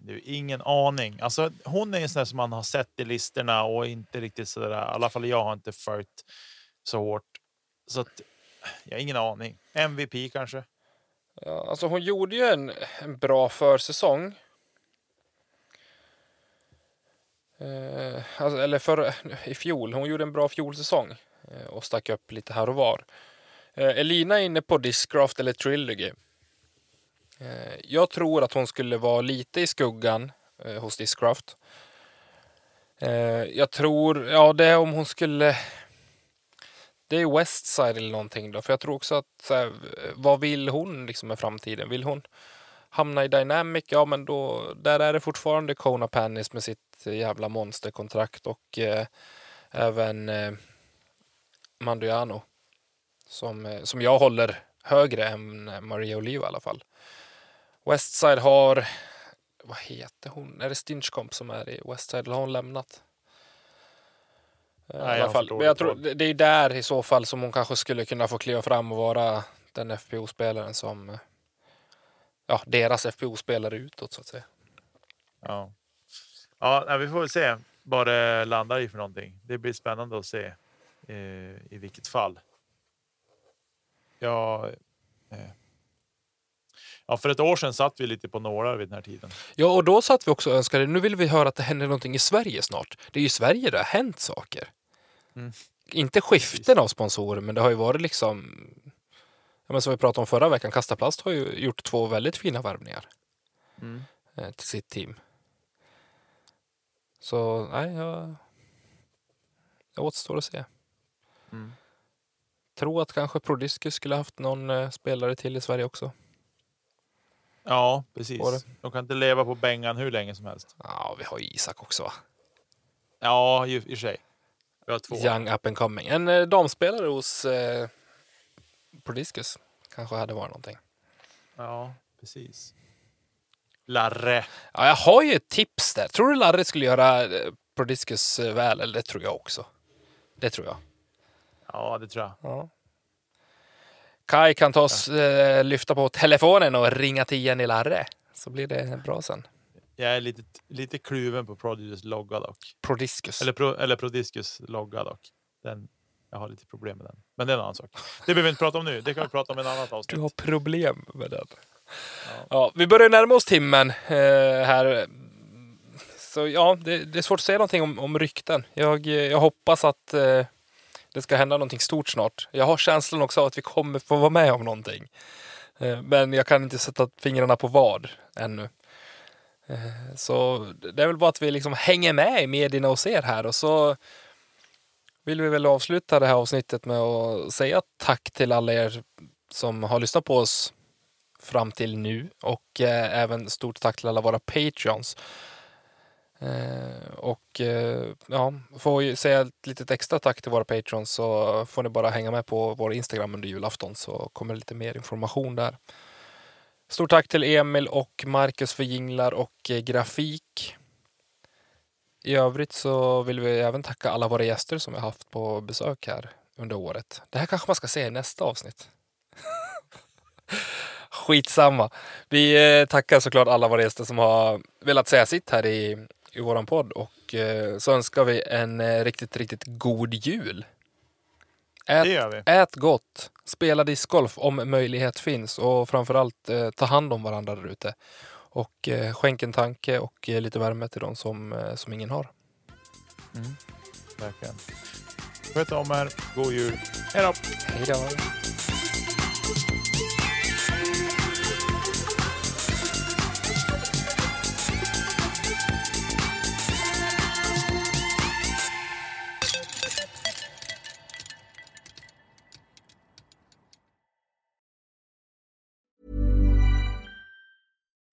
Du, ingen aning. Alltså, hon är en sån där som man har sett i listorna och inte riktigt så där. I alla fall jag har inte följt så hårt. Så att, jag har ingen aning. MVP kanske? Ja, alltså hon gjorde ju en, en bra försäsong. Eh, alltså, eller för, i fjol. Hon gjorde en bra fjolsäsong eh, och stack upp lite här och var. Eh, Elina är inne på Discraft eller Trilogy. Eh, jag tror att hon skulle vara lite i skuggan eh, hos Discraft. Eh, jag tror, ja det är om hon skulle... Det det är Westside eller någonting då. För jag tror också att så här, vad vill hon liksom med framtiden? Vill hon hamna i Dynamic? Ja, men då där är det fortfarande Kona Pennis med sitt jävla monsterkontrakt och eh, även eh, Mandiano som, eh, som jag håller högre än Maria Oliva i alla fall. Westside har, vad heter hon? Är det Stinchcomp som är i Westside eller har hon lämnat? Eh, Nej, I alla jag fall. jag det. tror det är där i så fall som hon kanske skulle kunna få kliva fram och vara den FPO-spelaren som eh, ja, deras FPO-spelare utåt så att säga. Ja, ja vi får väl se vad det landar i för någonting. Det blir spännande att se eh, i vilket fall. Ja, eh, ja, för ett år sedan satt vi lite på nålar vid den här tiden. Ja, och då satt vi också och önskade, nu vill vi höra att det händer någonting i Sverige snart. Det är ju i Sverige det har hänt saker. Mm. Inte skiften av sponsorer, men det har ju varit liksom, ja, men som vi pratade om förra veckan, Kasta Plast har ju gjort två väldigt fina värvningar Mm. eh, till sitt team. Så, nej, jag... Det återstår att se. Mm. Tror att kanske Prodiscus skulle haft någon eh, spelare till i Sverige också. Ja, precis. De kan inte leva på bängan hur länge som helst. Ja, vi har ju Isak också va? Ja, i och för sig. Vi har två. Young up and coming. En eh, damspelare hos eh, Prodiscus kanske hade varit någonting. Ja, precis. Larre. Ja, jag har ju ett tips där. Tror du Larry skulle göra eh, Prodiscus eh, väl? Eller det tror jag också. Det tror jag. Ja, det tror jag. Ja. Kai kan ta oss, eh, lyfta på telefonen och ringa till Jenny Larre. Så blir det bra sen. Jag är lite, lite kluven på Prodigious logga dock. Prodiscus. Eller, pro, eller Prodiscus logga dock. Den, jag har lite problem med den. Men det är en annan sak. Det behöver vi inte prata om nu. Det kan vi prata om i en annat avsnitt. Du har problem med den. Ja. vi börjar närma oss timmen eh, här. Så ja, det, det är svårt att säga någonting om, om rykten. Jag, eh, jag hoppas att eh, det ska hända någonting stort snart. Jag har känslan också av att vi kommer få vara med om någonting. Eh, men jag kan inte sätta fingrarna på vad ännu. Eh, så det är väl bara att vi liksom hänger med i medierna och ser här och så vill vi väl avsluta det här avsnittet med att säga tack till alla er som har lyssnat på oss fram till nu och eh, även stort tack till alla våra patreons. Eh, och eh, ja, får ju säga ett litet extra tack till våra patrons så får ni bara hänga med på vår Instagram under julafton så kommer lite mer information där. Stort tack till Emil och Marcus för jinglar och eh, grafik. I övrigt så vill vi även tacka alla våra gäster som vi haft på besök här under året. Det här kanske man ska se i nästa avsnitt. Skitsamma. Vi eh, tackar såklart alla våra gäster som har velat säga sitt här i, i våran podd och eh, så önskar vi en eh, riktigt, riktigt god jul. Ät, Det gör vi. ät gott, spela discgolf om möjlighet finns och framförallt eh, ta hand om varandra där ute. Och eh, skänk en tanke och eh, lite värme till de som, som ingen har. Verkligen. Sköt om er. God jul. Hej då! Hej då!